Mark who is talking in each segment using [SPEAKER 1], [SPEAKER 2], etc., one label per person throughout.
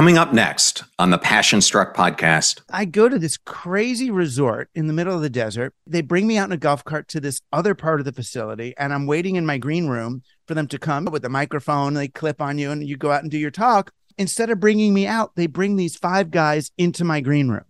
[SPEAKER 1] Coming up next on the Passion Struck podcast.
[SPEAKER 2] I go to this crazy resort in the middle of the desert. They bring me out in a golf cart to this other part of the facility, and I'm waiting in my green room for them to come with the microphone. They clip on you, and you go out and do your talk. Instead of bringing me out, they bring these five guys into my green room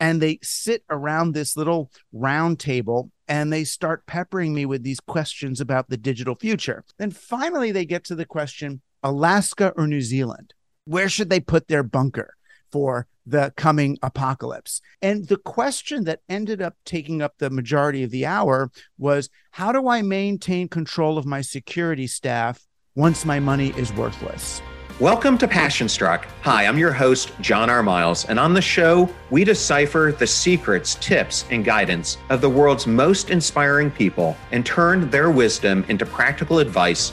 [SPEAKER 2] and they sit around this little round table and they start peppering me with these questions about the digital future. Then finally, they get to the question Alaska or New Zealand? Where should they put their bunker for the coming apocalypse? And the question that ended up taking up the majority of the hour was how do I maintain control of my security staff once my money is worthless?
[SPEAKER 1] Welcome to Passion Struck. Hi, I'm your host, John R. Miles, and on the show, we decipher the secrets, tips, and guidance of the world's most inspiring people and turn their wisdom into practical advice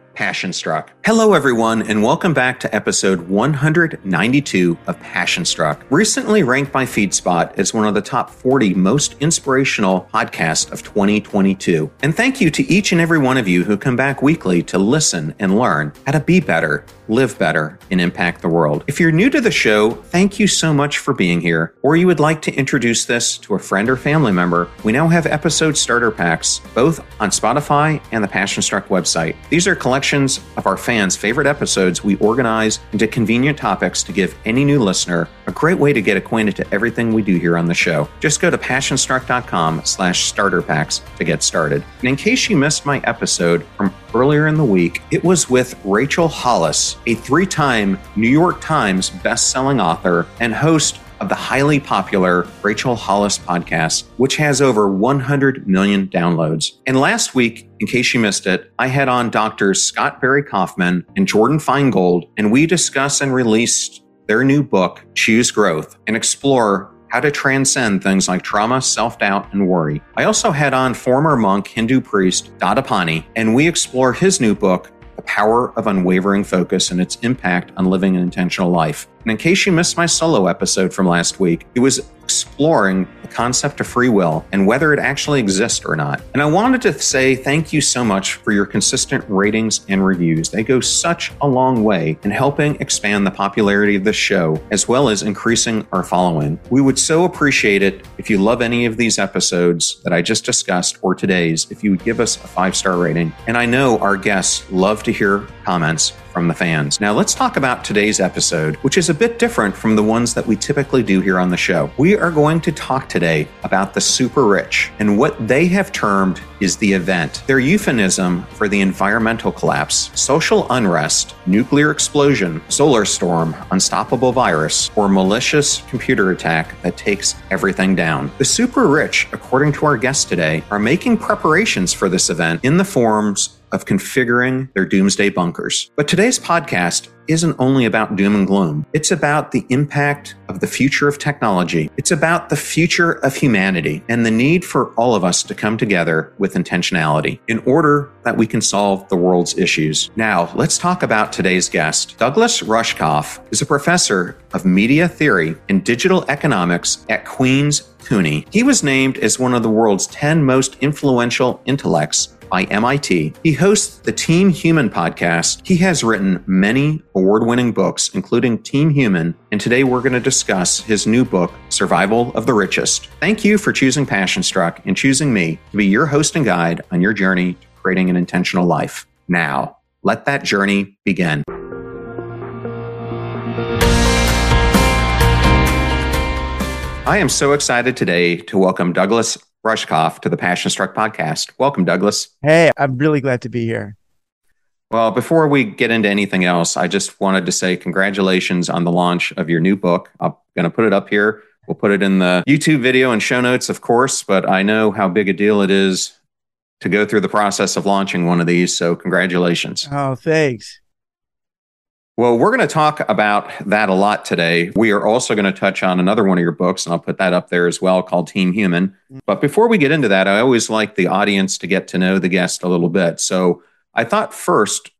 [SPEAKER 1] Passion Struck. Hello, everyone, and welcome back to episode 192 of Passion Struck. Recently ranked by FeedSpot as one of the top 40 most inspirational podcasts of 2022. And thank you to each and every one of you who come back weekly to listen and learn how to be better, live better, and impact the world. If you're new to the show, thank you so much for being here, or you would like to introduce this to a friend or family member, we now have episode starter packs both on Spotify and the Passion Struck website. These are collections collections of our fans' favorite episodes we organize into convenient topics to give any new listener a great way to get acquainted to everything we do here on the show. Just go to passionstruck.com slash starter packs to get started. And in case you missed my episode from earlier in the week, it was with Rachel Hollis, a three-time New York Times best-selling author and host the highly popular Rachel Hollis podcast, which has over 100 million downloads. And last week, in case you missed it, I had on doctors Scott Barry Kaufman and Jordyn Feingold, and we discuss and released their new book, Choose Growth, and explore how to transcend things like trauma, self doubt, and worry. I also had on former monk Hindu priest Dandapani, and we explore his new book, The Power of Unwavering Focus and its impact on living an intentional life. And in case you missed my solo episode from last week, it was exploring the concept of free will and whether it actually exists or not. And I wanted to say thank you so much for your consistent ratings and reviews. They go such a long way in helping expand the popularity of the show as well as increasing our following. We would so appreciate it if you love any of these episodes that I just discussed or today's if you would give us a five star rating. And I know our guests love to hear comments from the fans. Now, let's talk about today's episode, which is a bit different from the ones that we typically do here on the show. We are going to talk today about the super rich and what they have termed is the event, their euphemism for the environmental collapse, social unrest, nuclear explosion, solar storm, unstoppable virus, or malicious computer attack that takes everything down. The super rich, according to our guest today, are making preparations for this event in the forms of configuring their doomsday bunkers. But today's podcast isn't only about doom and gloom. It's about the impact of the future of technology. It's about the future of humanity and the need for all of us to come together with intentionality in order that we can solve the world's issues. Now, let's talk about today's guest. Douglas Rushkoff is a professor of media theory and digital economics at Queen's CUNY. He was named as one of the world's 10 most influential intellects by MIT. He hosts the Team Human podcast. He has written many award winning books, including Team Human, and today we're going to discuss his new book, Survival of the Richest. Thank you for choosing Passion Struck and choosing me to be your host and guide on your journey to creating an intentional life. Now, let that journey begin. I am so excited today to welcome Douglas Rushkoff to the Passion Struck podcast. Welcome, Douglas.
[SPEAKER 2] Hey, I'm really glad to be here.
[SPEAKER 1] Well, before we get into anything else, I just wanted to say congratulations on the launch of your new book. I'm going to put it up here. We'll put it in the YouTube video and show notes, of course, but I know how big a deal it is to go through the process of launching one of these. So, congratulations.
[SPEAKER 2] Oh, thanks.
[SPEAKER 1] Well, we're going to talk about that a lot today. We are also going to touch on another one of your books, and I'll put that up there as well, called Team Human. But before we get into that, I always like the audience to get to know the guest a little bit. So I thought first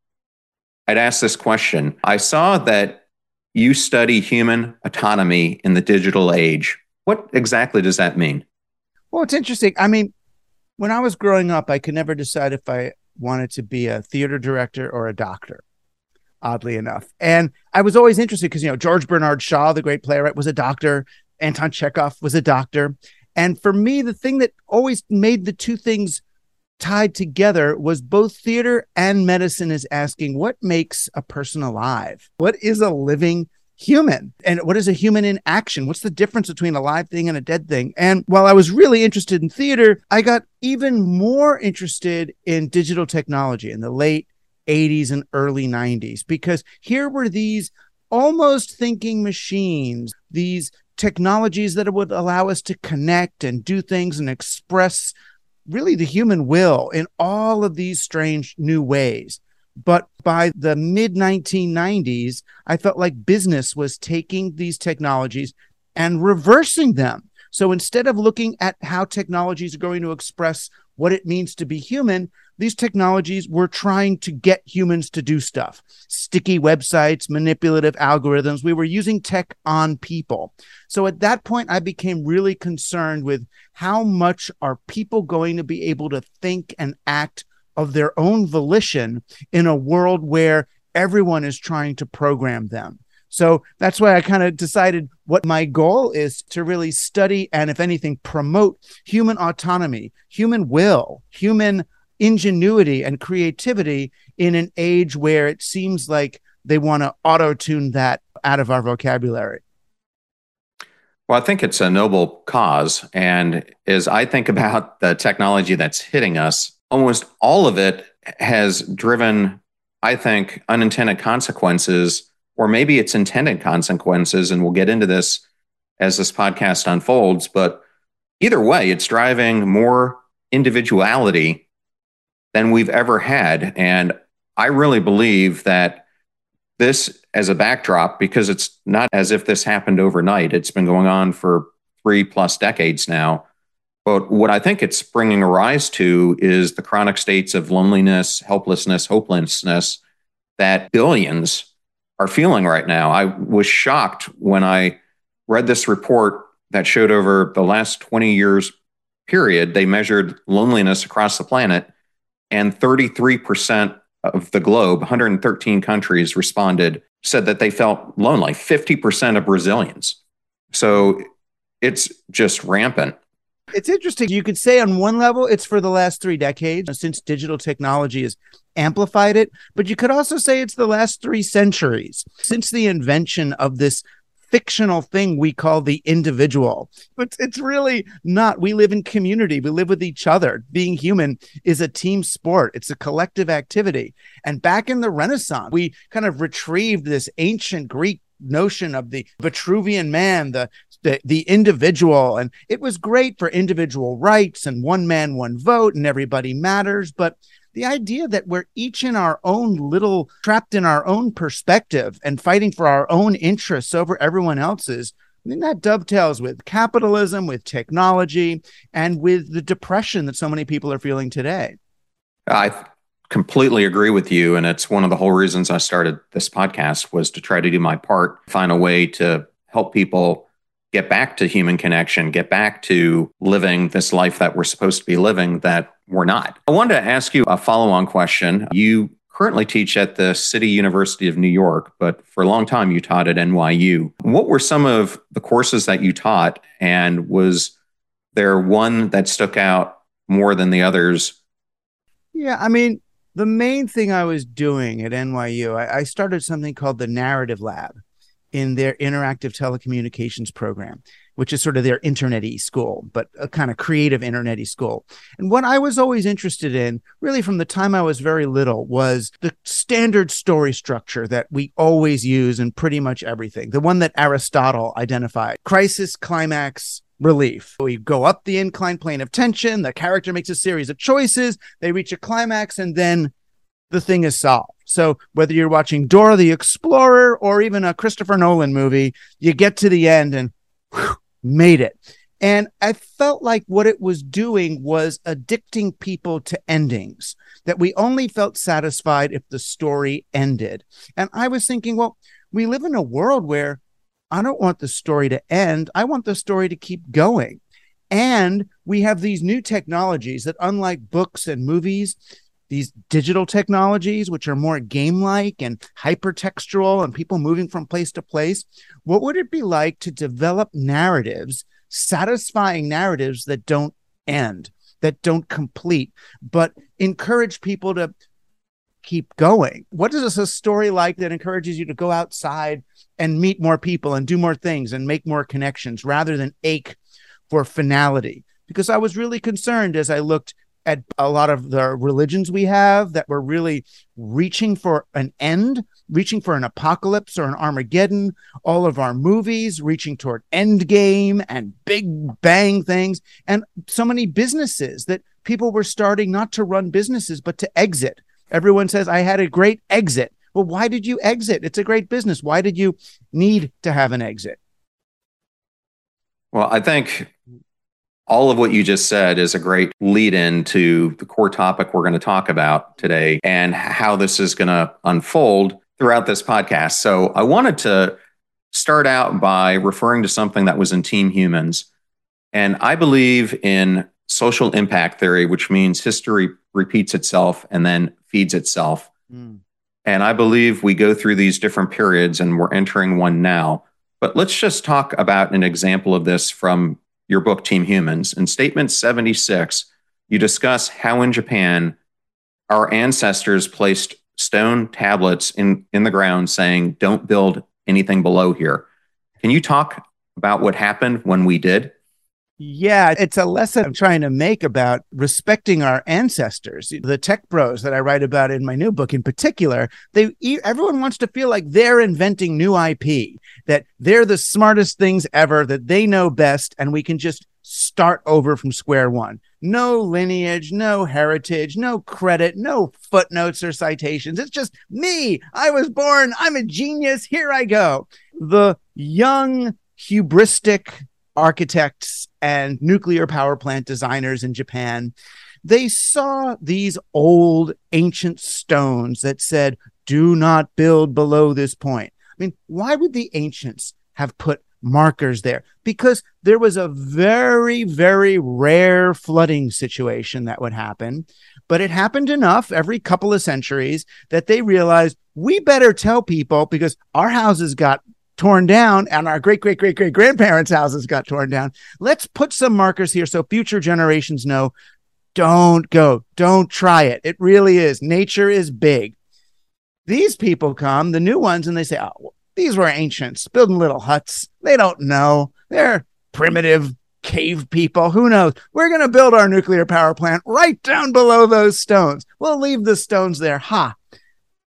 [SPEAKER 1] I'd ask this question. I saw that you study human autonomy in the digital age. What exactly does that mean?
[SPEAKER 2] Well, it's interesting. I mean, when I was growing up, I could never decide if I wanted to be a theater director or a doctor oddly enough. And I was always interested because, you know, George Bernard Shaw, the great playwright, was a doctor. Anton Chekhov was a doctor. And for me, the thing that always made the two things tied together was both theater and medicine is asking what makes a person alive? What is a living human? And what is a human in action? What's the difference between a live thing and a dead thing? And while I was really interested in theater, I got even more interested in digital technology in the late 80s and early 90s because here were these almost thinking machines, these technologies that would allow us to connect and do things and express really the human will in all of these strange new ways. But by the mid 1990s, I felt like business was taking these technologies and reversing them. So instead of looking at how technologies are going to express what it means to be human, these technologies were trying to get humans to do stuff sticky websites, manipulative algorithms. We were using tech on people. So at that point, I became really concerned with how much are people going to be able to think and act of their own volition in a world where everyone is trying to program them. So that's why I kind of decided what my goal is to really study and, if anything, promote human autonomy, human will, human ingenuity and creativity in an age where it seems like they want to auto tune that out of our vocabulary?
[SPEAKER 1] Well, I think it's a noble cause. And as I think about the technology that's hitting us, almost all of it has driven, I think, unintended consequences, or maybe it's intended consequences. And we'll get into this as this podcast unfolds. But either way, it's driving more individuality than we've ever had. And I really believe that this, as a backdrop, because it's not as if this happened overnight, it's been going on for three plus decades now. But what I think it's bringing a rise to is the chronic states of loneliness, helplessness, hopelessness that billions are feeling right now. I was shocked when I read this report that showed over the last 20 years period, they measured loneliness across the planet and 33% of the globe, 113 countries responded, said that they felt lonely, 50% of Brazilians. So it's just rampant.
[SPEAKER 2] It's interesting. You could say on one level, it's for the last three decades since digital technology has amplified it, but you could also say it's the last three centuries since the invention of this fictional thing we call the individual. But it's really not. We live in community, we live with each other. Being human is a team sport, it's a collective activity. And back in the Renaissance, we kind of retrieved this ancient Greek notion of the Vitruvian man, the, the the individual, and it was great for individual rights and one man, one vote, and everybody matters. But the idea that we're each in our own little trapped in our own perspective and fighting for our own interests over everyone else's I mean, that dovetails with capitalism, with technology, and with the depression that so many people are feeling today.
[SPEAKER 1] I completely agree with you. And it's one of the whole reasons I started this podcast was to try to do my part, find a way to help people get back to human connection, get back to living this life that we're supposed to be living that we're not. I wanted to ask you a follow on question. You currently teach at the City University of New York, but for a long time you taught at NYU. What were some of the courses that you taught? And was there one that stuck out more than the others?
[SPEAKER 2] Yeah, I mean, the main thing I was doing at NYU, I, I started something called the Narrative Lab in their interactive telecommunications program, which is sort of their internety school, but a kind of creative internety school. And what I was always interested in, really from the time I was very little, was the standard story structure that we always use in pretty much everything. The one that Aristotle identified crisis, climax, relief. We go up the inclined plane of tension, the character makes a series of choices, they reach a climax, and then the thing is solved. So whether you're watching Dora the Explorer or even a Christopher Nolan movie, you get to the end and whew, made it. And I felt like what it was doing was addicting people to endings, that we only felt satisfied if the story ended. And I was thinking, well, we live in a world where I don't want the story to end. I want the story to keep going. And we have these new technologies that, unlike books and movies, these digital technologies, which are more game like and hypertextual and people moving from place to place, what would it be like to develop narratives satisfying narratives that don't end, that don't complete, but encourage people to keep going. What is a story like that encourages you to go outside and meet more people and do more things and make more connections rather than ache for finality? Because I was really concerned as I looked at a lot of the religions we have that were really reaching for an end, reaching for an apocalypse or an Armageddon, all of our movies reaching toward end game and big bang things, and so many businesses that people were starting not to run businesses, but to exit. Everyone says, I had a great exit. Well, why did you exit? It's a great business. Why did you need to have an exit?
[SPEAKER 1] Well, I think all of what you just said is a great lead in to the core topic we're going to talk about today and how this is going to unfold throughout this podcast. So I wanted to start out by referring to something that was in Team Humans. And I believe in social impact theory, which means history repeats itself and then feeds itself. Mm. And I believe we go through these different periods and we're entering one now. But let's just talk about an example of this from your book, Team Humans. In statement 76, you discuss how in Japan, our ancestors placed stone tablets in, in the ground saying, don't build anything below here. Can you talk about what happened when we did?
[SPEAKER 2] Yeah, it's a lesson I'm trying to make about respecting our ancestors. The tech bros that I write about in my new book in particular, they everyone wants to feel like they're inventing new IP, that they're the smartest things ever, that they know best and we can just start over from square one. No lineage, no heritage, no credit, no footnotes or citations. It's just me. I was born, I'm a genius, here I go. The young hubristic architects and nuclear power plant designers in Japan, they saw these old ancient stones that said, do not build below this point. I mean, why would the ancients have put markers there? Because there was a very, very rare flooding situation that would happen, but it happened enough every couple of centuries that they realized we better tell people because our houses got torn down and our great great great great grandparents' houses got torn down. Let's put some markers here so future generations know don't go, don't try it. It really is. Nature is big. These people come, the new ones, and they say, oh, these were ancients building little huts. They don't know. They're primitive cave people. Who knows? We're going to build our nuclear power plant right down below those stones. We'll leave the stones there. Ha.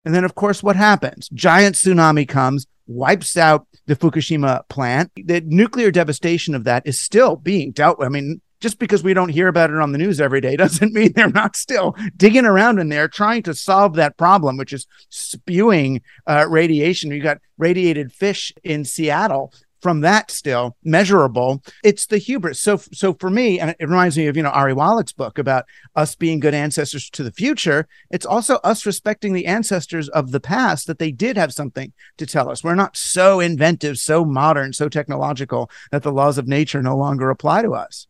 [SPEAKER 2] And then, of course, what happens? Giant tsunami comes, wipes out the Fukushima plant. The nuclear devastation of that is still being dealt with. I mean, just because we don't hear about it on the news every day doesn't mean they're not still digging around in there trying to solve that problem, which is spewing uh, radiation. You got radiated fish in Seattle from that still measurable it's the hubris so so for me and it reminds me of you know ari wallach's book about us being good ancestors to the future it's also us respecting the ancestors of the past that they did have something to tell us we're not so inventive so modern so technological that the laws of nature no longer apply to us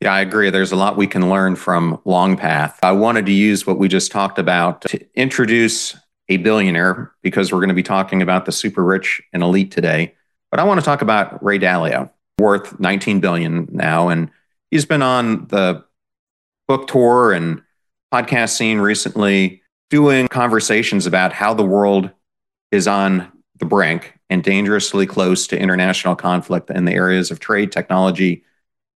[SPEAKER 1] yeah, I agree. There's a lot we can learn from Longpath. I wanted to use what we just talked about to introduce a billionaire because we're going to be talking about the super rich and elite today. But I want to talk about Ray Dalio, worth 19 billion now, and he's been on the book tour and podcast scene recently, doing conversations about how the world is on the brink and dangerously close to international conflict in the areas of trade, technology,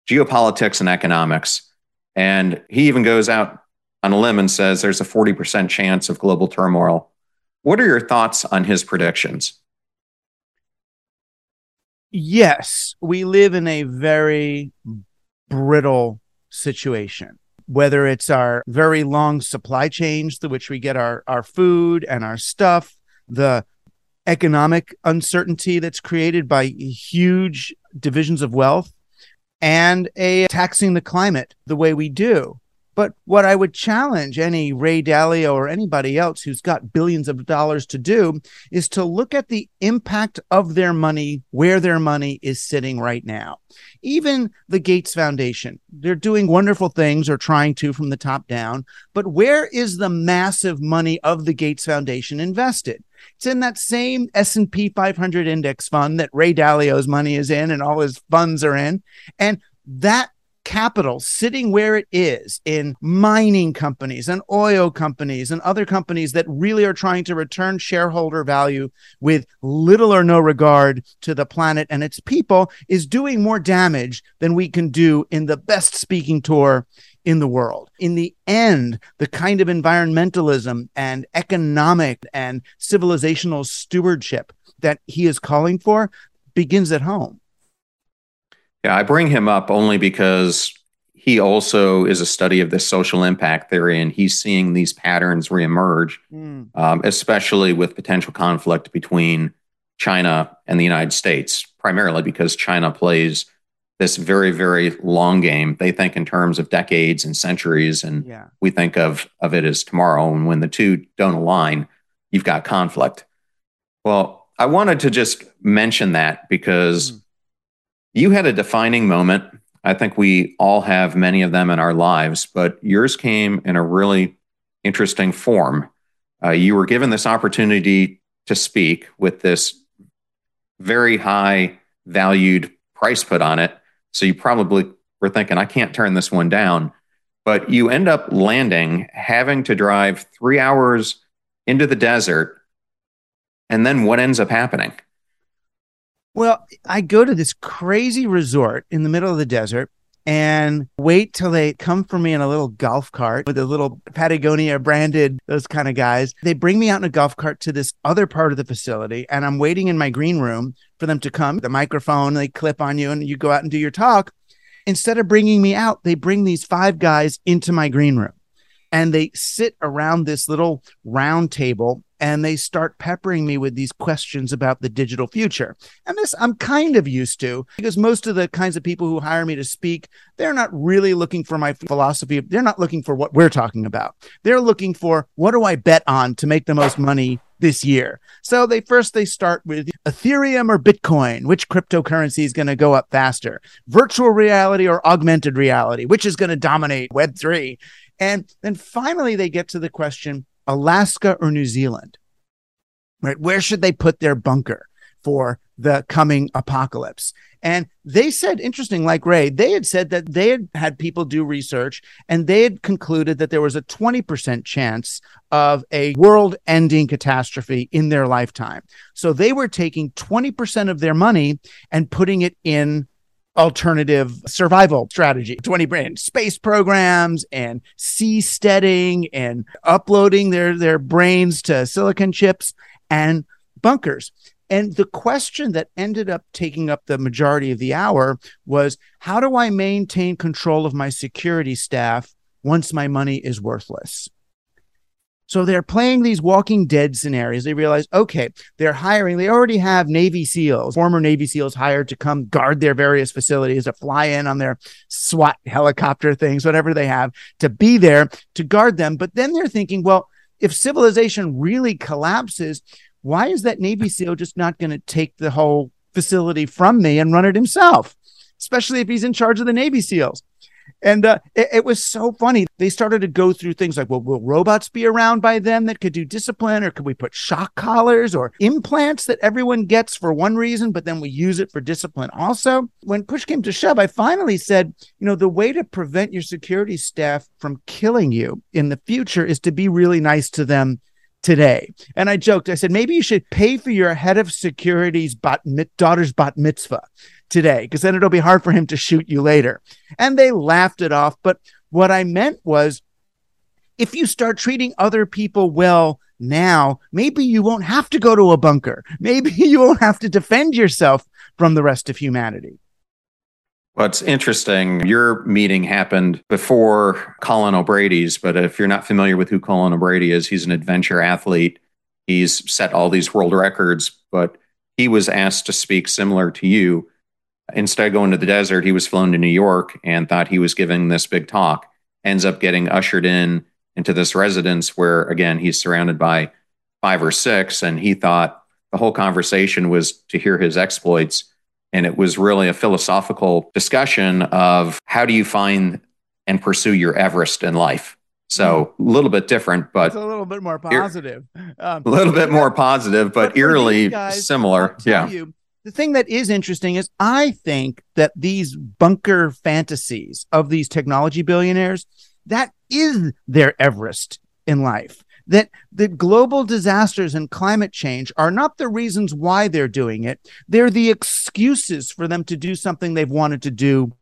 [SPEAKER 1] geopolitics, and economics. And he even goes out on a limb and says there's a 40% chance of global turmoil. What are your thoughts on his predictions?
[SPEAKER 2] Yes, we live in a very brittle situation. whether it's our very long supply chains through which we get our, our food and our stuff, the economic uncertainty that's created by huge divisions of wealth, and a taxing the climate the way we do. But what I would challenge any Ray Dalio or anybody else who's got billions of dollars to do is to look at the impact of their money where their money is sitting right now. Even the Gates Foundation, they're doing wonderful things or trying to from the top down, but where is the massive money of the Gates Foundation invested? It's in that same S&P 500 index fund that Ray Dalio's money is in and all his funds are in. And that capital sitting where it is in mining companies and oil companies and other companies that really are trying to return shareholder value with little or no regard to the planet and its people is doing more damage than we can do in the best speaking tour in the world. In the end, the kind of environmentalism and economic and civilizational stewardship that he is calling for begins at home.
[SPEAKER 1] Yeah, I bring him up only because he also is a study of the social impact theory, and he's seeing these patterns reemerge, mm. um, especially with potential conflict between China and the United States, primarily because China plays this very, very long game. They think in terms of decades and centuries, and yeah. we think of of it as tomorrow. And when the two don't align, you've got conflict. Well, I wanted to just mention that because. Mm you had a defining moment. I think we all have many of them in our lives, but yours came in a really interesting form. Uh, you were given this opportunity to speak with this very high valued price put on it. So you probably were thinking, I can't turn this one down. But you end up landing, having to drive three hours into the desert. And then what ends up happening?
[SPEAKER 2] Well, I go to this crazy resort in the middle of the desert and wait till they come for me in a little golf cart with a little Patagonia branded, those kind of guys. They bring me out in a golf cart to this other part of the facility, and I'm waiting in my green room for them to come. The microphone, they clip on you, and you go out and do your talk. Instead of bringing me out, they bring these five guys into my green room and they sit around this little round table and they start peppering me with these questions about the digital future. And this I'm kind of used to because most of the kinds of people who hire me to speak, they're not really looking for my philosophy. They're not looking for what we're talking about. They're looking for what do I bet on to make the most money this year. So they first they start with Ethereum or Bitcoin, which cryptocurrency is going to go up faster? Virtual reality or augmented reality, which is going to dominate web3? And then finally they get to the question Alaska or New Zealand? Right? Where should they put their bunker for the coming apocalypse? And they said, interesting, like Ray, they had said that they had had people do research and they had concluded that there was a 20% chance of a world ending catastrophe in their lifetime. So they were taking 20% of their money and putting it in alternative survival strategy. 20 brand space programs and seasteading and uploading their their brains to silicon chips and bunkers. And the question that ended up taking up the majority of the hour was how do i maintain control of my security staff once my money is worthless so they're playing these walking dead scenarios. They realize, okay, they're hiring, they already have Navy SEALs, former Navy SEALs hired to come guard their various facilities, to fly in on their SWAT helicopter things, whatever they have, to be there to guard them. But then they're thinking, well, if civilization really collapses, why is that Navy SEAL just not going to take the whole facility from me and run it himself? Especially if he's in charge of the Navy SEALs. And uh, it, it, was so funny. They started to go through things like, well, will robots be around by then that could do discipline? Or could we put shock collars or implants that everyone gets for one reason, but then we use it for discipline also? When push came to shove, I finally said, you know, the way to prevent your security staff from killing you in the future is to be really nice to them today. And I joked, I said, maybe you should pay for your head of security's bat, daughter's bat mitzvah today, because then it'll be hard for him to shoot you later. And they laughed it off. But what I meant was if you start treating other people well now, maybe you won't have to go to a bunker. Maybe you won't have to defend yourself from the rest of humanity.
[SPEAKER 1] Well, interesting. Your meeting happened before Colin O'Brady's, but if you're not familiar with who Colin O'Brady is, he's an adventure athlete. He's set all these world records, but he was asked to speak similar to you. Instead of going to the desert, he was flown to New York and thought he was giving this big talk. Ends up getting ushered in into this residence where, again, he's surrounded by five or six, and he thought the whole conversation was to hear his exploits and it was really a philosophical discussion of how do you find and pursue your Everest in life. So a little bit different, but
[SPEAKER 2] it's a little bit more positive.
[SPEAKER 1] Um, a little bit more positive, but, but eerily guys, similar. Yeah. You,
[SPEAKER 2] the thing that is interesting is I think that these bunker fantasies of these technology billionaires, that is their Everest in life that the global disasters and climate change are not the reasons why they're doing it. They're the excuses for them to do something they've wanted to do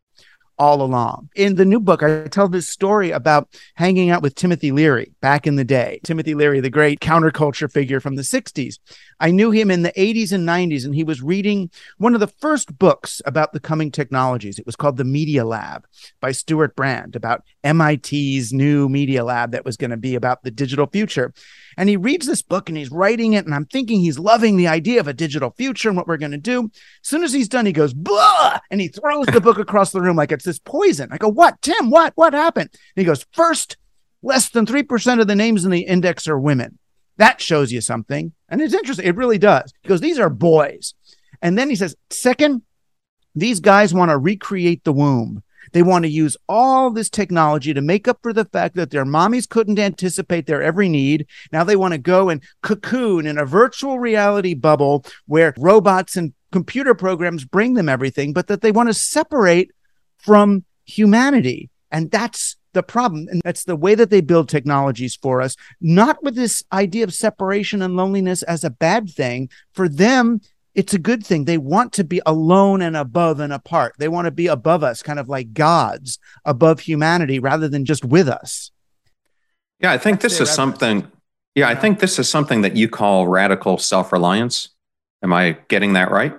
[SPEAKER 2] all along. In the new book, I tell this story about hanging out with Timothy Leary back in the day. Timothy Leary, the great counterculture figure from the 60s. I knew him in the 80s and 90s, and he was reading one of the first books about the coming technologies. It was called The Media Lab by Stewart Brand, about MIT's new media lab that was going to be about the digital future. And he reads this book and he's writing it. And I'm thinking he's loving the idea of a digital future and what we're going to do. As soon as he's done, he goes, blah, and he throws the book across the room like it's this poison. I go, what, Tim, what, what happened? And he goes, first, less than 3% of the names in the index are women. That shows you something. And it's interesting. It really does. Goes, these are boys. And then he says, second, these guys want to recreate the womb. They want to use all this technology to make up for the fact that their mommies couldn't anticipate their every need. Now they want to go and cocoon in a virtual reality bubble where robots and computer programs bring them everything, but that they want to separate from humanity. And that's the problem. And that's the way that they build technologies for us, not with this idea of separation and loneliness as a bad thing. For them, it's a good thing. They want to be alone and above and apart. They want to be above us, kind of like gods above humanity rather than just with us.
[SPEAKER 1] Yeah, I think That's this is something. Yeah, I think this is something that you call radical self reliance. Am I getting that right?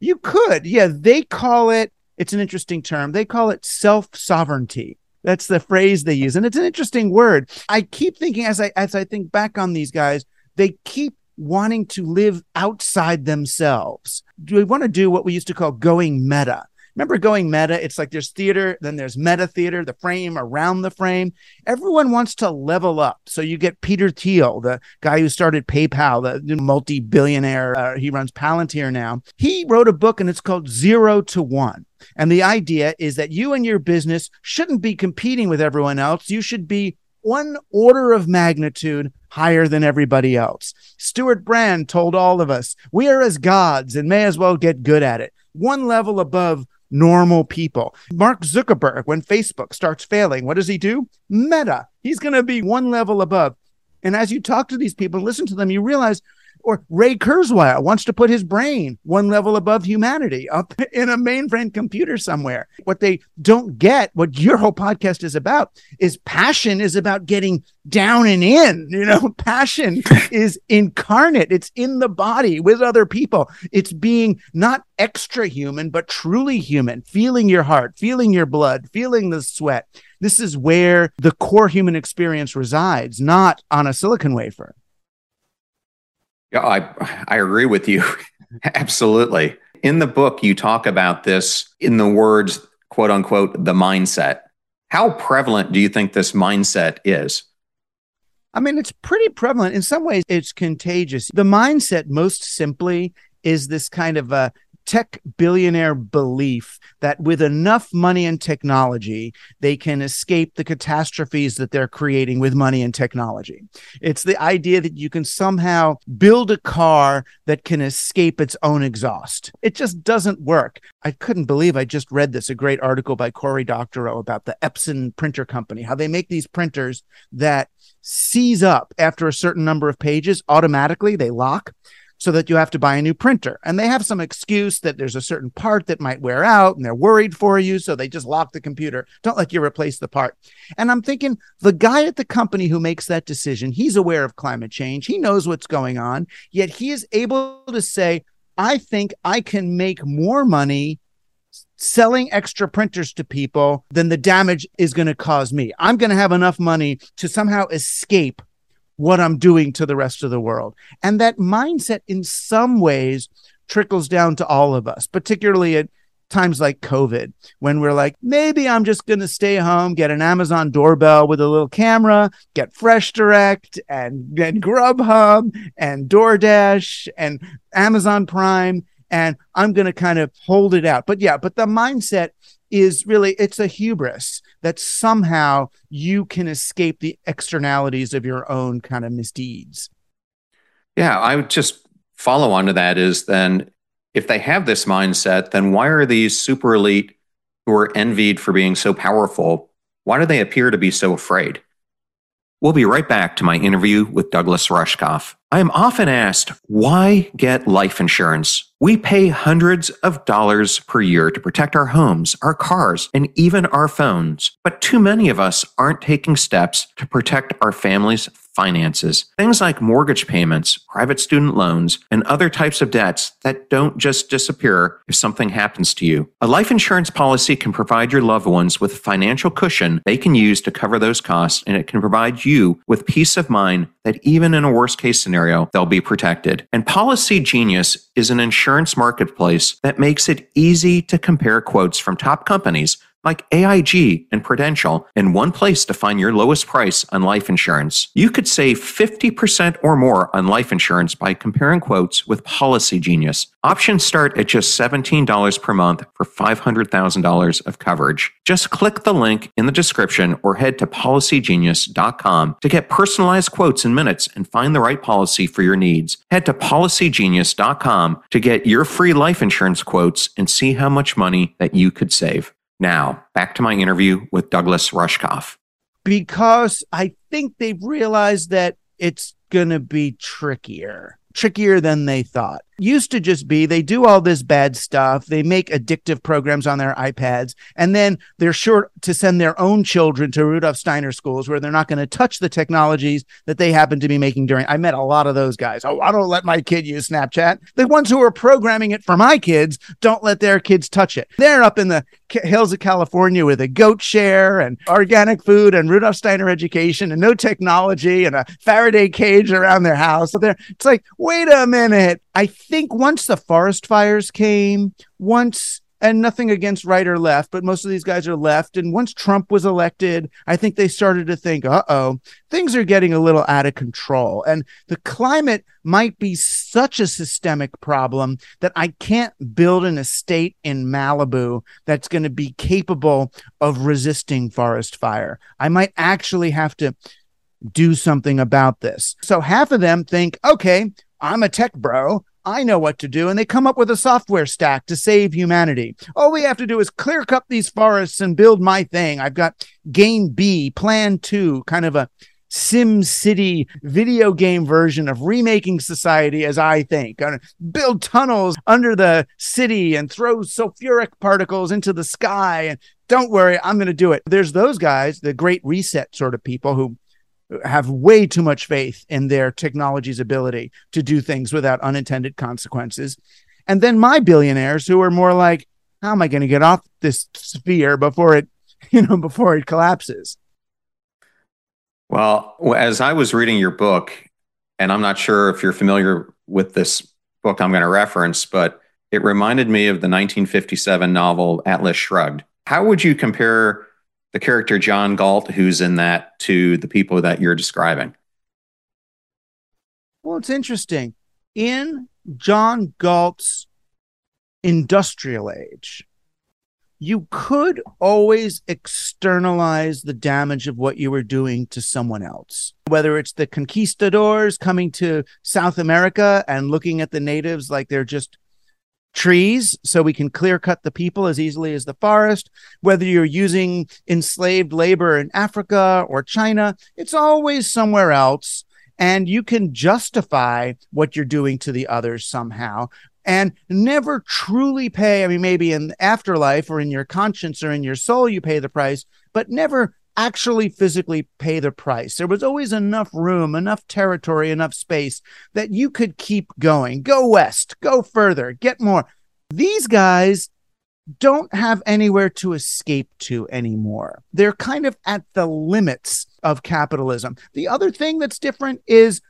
[SPEAKER 2] You could. Yeah, they call it, it's an interesting term. They call it self sovereignty. That's the phrase they use. And it's an interesting word. I keep thinking as I as I think back on these guys, they keep wanting to live outside themselves. Do we want to do what we used to call going meta? Remember going meta? It's like there's theater, then there's meta theater, the frame around the frame. Everyone wants to level up. So you get Peter Thiel, the guy who started PayPal, the multi billionaire. Uh, he runs Palantir now. He wrote a book and it's called Zero to One. And the idea is that you and your business shouldn't be competing with everyone else. You should be one order of magnitude higher than everybody else. Stewart Brand told all of us, we are as gods and may as well get good at it. One level above normal people. Mark Zuckerberg, when Facebook starts failing, what does he do? Meta. He's going to be one level above. And as you talk to these people listen to them, you realize or Ray Kurzweil wants to put his brain one level above humanity up in a mainframe computer somewhere. What they don't get, what your whole podcast is about, is passion is about getting down and in. You know, passion is incarnate, it's in the body with other people. It's being not extra human, but truly human, feeling your heart, feeling your blood, feeling the sweat. This is where the core human experience resides, not on a silicon wafer.
[SPEAKER 1] Yeah, I I agree with you. Absolutely. In the book, you talk about this in the words, quote unquote, the mindset. How prevalent do you think this mindset is?
[SPEAKER 2] I mean, it's pretty prevalent. In some ways, it's contagious. The mindset, most simply, is this kind of a tech billionaire belief that with enough money and technology, they can escape the catastrophes that they're creating with money and technology. It's the idea that you can somehow build a car that can escape its own exhaust. It just doesn't work. I couldn't believe I just read this, a great article by Cory Doctorow about the Epson printer company, how they make these printers that seize up after a certain number of pages automatically, they lock so that you have to buy a new printer. And they have some excuse that there's a certain part that might wear out and they're worried for you. So they just lock the computer, don't let you replace the part. And I'm thinking the guy at the company who makes that decision, he's aware of climate change, he knows what's going on, yet he is able to say, I think I can make more money selling extra printers to people, than the damage is going to cause me. I'm going to have enough money to somehow escape what I'm doing to the rest of the world. And that mindset, in some ways, trickles down to all of us, particularly at times like COVID, when we're like, maybe I'm just going to stay home, get an Amazon doorbell with a little camera, get Fresh Direct and, and Grubhub and DoorDash and Amazon Prime, and I'm going to kind of hold it out. But yeah, but the mindset is really it's a hubris that somehow you can escape the externalities of your own kind of misdeeds.
[SPEAKER 1] Yeah, I would just follow on to that is then if they have this mindset, then why are these super elite who are envied for being so powerful? Why do they appear to be so afraid? We'll be right back to my interview with Douglas Rushkoff. I am often asked, why get life insurance? We pay hundreds of dollars per year to protect our homes, our cars, and even our phones. But too many of us aren't taking steps to protect our families' finances. Things like mortgage payments, private student loans, and other types of debts that don't just disappear if something happens to you. A life insurance policy can provide your loved ones with a financial cushion they can use to cover those costs, and it can provide you with peace of mind that even in a worst case scenario, they'll be protected. And Policy Genius is an insurance marketplace that makes it easy to compare quotes from top companies like AIG and Prudential in one place to find your lowest price on life insurance. You could save 50% or more on life insurance by comparing quotes with Policy Genius. Options start at just $17 per month for $500,000 of coverage. Just click the link in the description or head to policygenius.com to get personalized quotes in minutes and find the right policy for your needs. Head to policygenius.com to get your free life insurance quotes and see how much money that you could save. Now, back to my interview with Douglas Rushkoff.
[SPEAKER 2] Because I think they've realized that it's going to be trickier, trickier than they thought used to just be they do all this bad stuff. They make addictive programs on their iPads, and then they're sure to send their own children to Rudolf Steiner schools where they're not going to touch the technologies that they happen to be making during. I met a lot of those guys. Oh, I don't let my kid use Snapchat. The ones who are programming it for my kids don't let their kids touch it. They're up in the hills of California with a goat share and organic food and Rudolf Steiner education and no technology and a Faraday cage around their house. So they're, it's like, wait a minute. I think once the forest fires came, once and nothing against right or left, but most of these guys are left. And once Trump was elected, I think they started to think, uh oh, things are getting a little out of control. And the climate might be such a systemic problem that I can't build an estate in Malibu that's going to be capable of resisting forest fire. I might actually have to do something about this. So half of them think, okay, I'm a tech bro. I know what to do. And they come up with a software stack to save humanity. All we have to do is clear cut these forests and build my thing. I've got game B, plan two, kind of a Sim City video game version of remaking society as I think. Build tunnels under the city and throw sulfuric particles into the sky. And don't worry, I'm going to do it. There's those guys, the great reset sort of people who have way too much faith in their technology's ability to do things without unintended consequences. And then my billionaires who are more like, how am I going to get off this sphere before it, you know, before it collapses?
[SPEAKER 1] Well, as I was reading your book, and I'm not sure if you're familiar with this book I'm going to reference, but it reminded me of the 1957 novel Atlas Shrugged. How would you compare the character John Galt who's in that to the people that you're describing?
[SPEAKER 2] Well, it's interesting. In John Galt's industrial age, you could always externalize the damage of what you were doing to someone else. Whether it's the conquistadors coming to South America and looking at the natives like they're just trees so we can clear cut the people as easily as the forest. Whether you're using enslaved labor in Africa or China, it's always somewhere else. And you can justify what you're doing to the others somehow and never truly pay. I mean, maybe in afterlife or in your conscience or in your soul, you pay the price, but never actually physically pay the price. There was always enough room, enough territory, enough space that you could keep going. Go west, go further, get more. These guys don't have anywhere to escape to anymore. They're kind of at the limits of capitalism. The other thing that's different is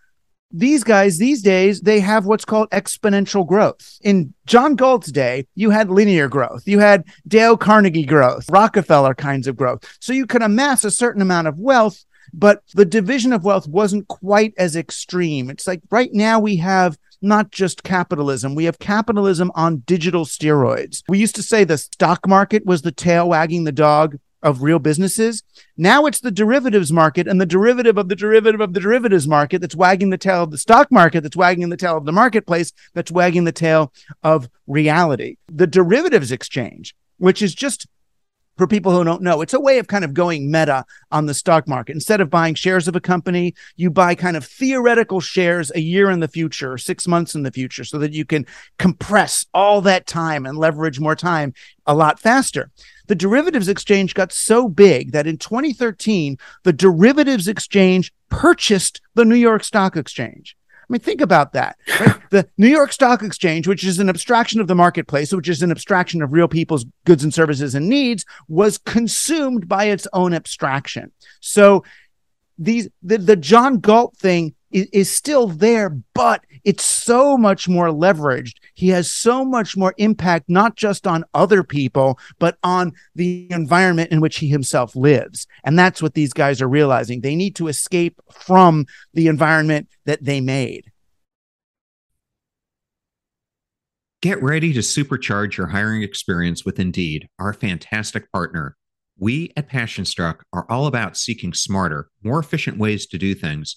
[SPEAKER 2] these guys these days they have what's called exponential growth in john galt's day you had linear growth you had dale carnegie growth rockefeller kinds of growth so you could amass a certain amount of wealth but the division of wealth wasn't quite as extreme it's like right now we have not just capitalism. We have capitalism on digital steroids. We used to say the stock market was the tail wagging the dog of real businesses. Now it's the derivatives market and the derivative of the derivative of the derivatives market that's wagging the tail of the stock market, that's wagging the tail of the marketplace, that's wagging the tail of reality. The derivatives exchange, which is just for people who don't know, it's a way of kind of going meta on the stock market. Instead of buying shares of a company, you buy kind of theoretical shares a year in the future, six months in the future, so that you can compress all that time and leverage more time a lot faster the derivatives exchange got so big that in 2013, the derivatives exchange purchased the New York Stock Exchange. I mean, think about that. Right? the New York Stock Exchange, which is an abstraction of the marketplace, which is an abstraction of real people's goods and services and needs, was consumed by its own abstraction. So these the, the John Galt thing is, is still there, but it's so much more leveraged. He has so much more impact, not just on other people, but on the environment in which he himself lives. And that's what these guys are realizing. They need to escape from the environment that they made.
[SPEAKER 1] Get ready to supercharge your hiring experience with Indeed, our fantastic partner. We at PassionStruck are all about seeking smarter, more efficient ways to do things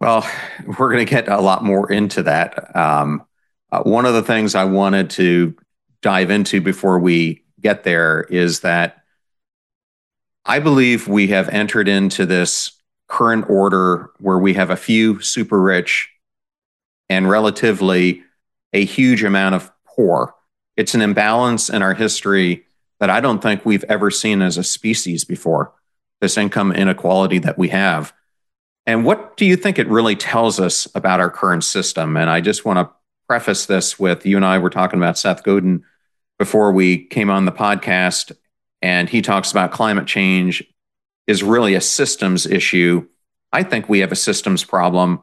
[SPEAKER 1] Well, we're going to get a lot more into that. Um, uh, one of the things I wanted to dive into before we get there is that I believe we have entered into this current order where we have a few super rich and relatively a huge amount of poor. It's an imbalance in our history that I don't think we've ever seen as a species before, this income inequality that we have. And what do you think it really tells us about our current system? And I just want to preface this with you and I were talking about Seth Godin before we came on the podcast, and he talks about climate change is really a systems issue. I think we have a systems problem,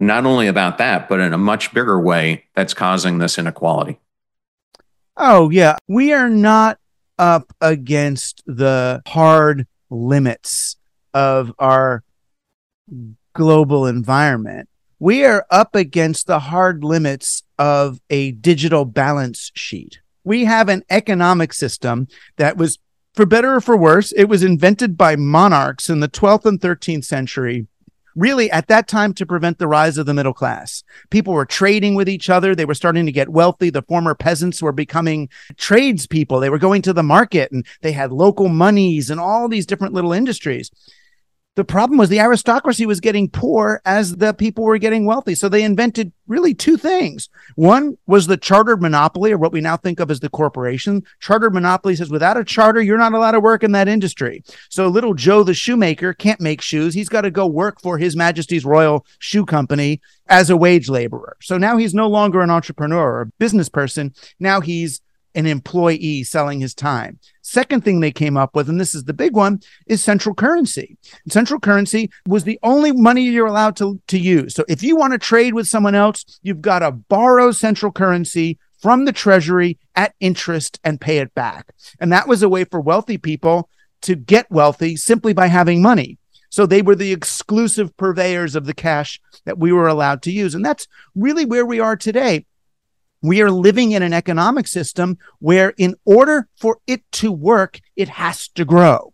[SPEAKER 1] not only about that, but in a much bigger way that's causing this inequality.
[SPEAKER 2] Oh, yeah. We are not up against the hard limits of our global environment, we are up against the hard limits of a digital balance sheet. We have an economic system that was, for better or for worse, it was invented by monarchs in the 12th and 13th century really at that time to prevent the rise of the middle class. People were trading with each other. They were starting to get wealthy. The former peasants were becoming tradespeople. They were going to the market and they had local monies and all these different little industries The problem was the aristocracy was getting poor as the people were getting wealthy. So they invented really two things. One was the chartered monopoly, or what we now think of as the corporation. Chartered monopoly says without a charter, you're not allowed to work in that industry. So little Joe the shoemaker can't make shoes. He's got to go work for His Majesty's Royal Shoe Company as a wage laborer. So now he's no longer an entrepreneur or a business person. Now he's an employee selling his time. Second thing they came up with, and this is the big one, is central currency. Central currency was the only money you're allowed to, to use. So if you want to trade with someone else, you've got to borrow central currency from the treasury at interest and pay it back. And that was a way for wealthy people to get wealthy simply by having money. So they were the exclusive purveyors of the cash that we were allowed to use. And that's really where we are today we are living in an economic system where in order for it to work, it has to grow.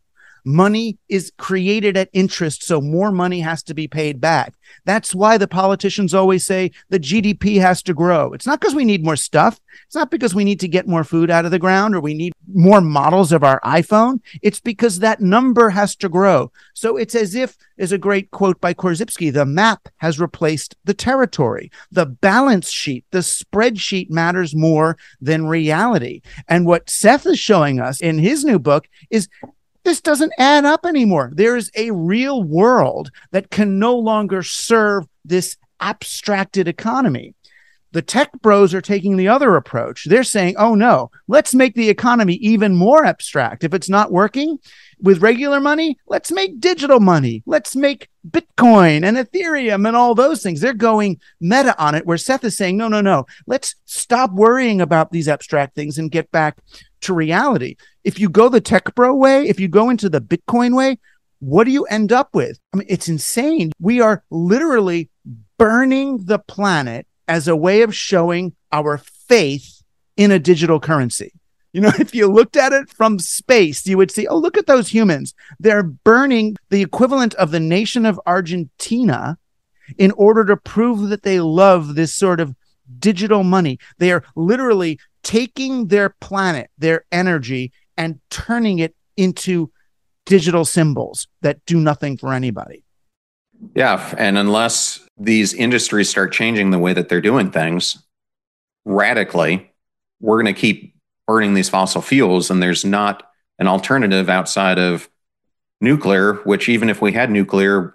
[SPEAKER 2] Money is created at interest, so more money has to be paid back. That's why the politicians always say the GDP has to grow. It's not because we need more stuff. It's not because we need to get more food out of the ground or we need more models of our iPhone. It's because that number has to grow. So it's as if, is a great quote by Korzybski, the map has replaced the territory. The balance sheet, the spreadsheet matters more than reality. And what Seth is showing us in his new book is this doesn't add up anymore. There is a real world that can no longer serve this abstracted economy. The tech bros are taking the other approach. They're saying, oh no, let's make the economy even more abstract. If it's not working with regular money, let's make digital money. Let's make Bitcoin and Ethereum and all those things. They're going meta on it, where Seth is saying, no, no, no, let's stop worrying about these abstract things and get back to reality. If you go the tech bro way, if you go into the Bitcoin way, what do you end up with? I mean, it's insane. We are literally burning the planet as a way of showing our faith in a digital currency. You know, if you looked at it from space, you would see, oh, look at those humans. They're burning the equivalent of the nation of Argentina in order to prove that they love this sort of digital money. They are literally taking their planet, their energy, and turning it into digital symbols that do nothing for anybody.
[SPEAKER 1] Yeah. And unless these industries start changing the way that they're doing things radically, we're going to keep burning these fossil fuels. And there's not an alternative outside of nuclear, which, even if we had nuclear,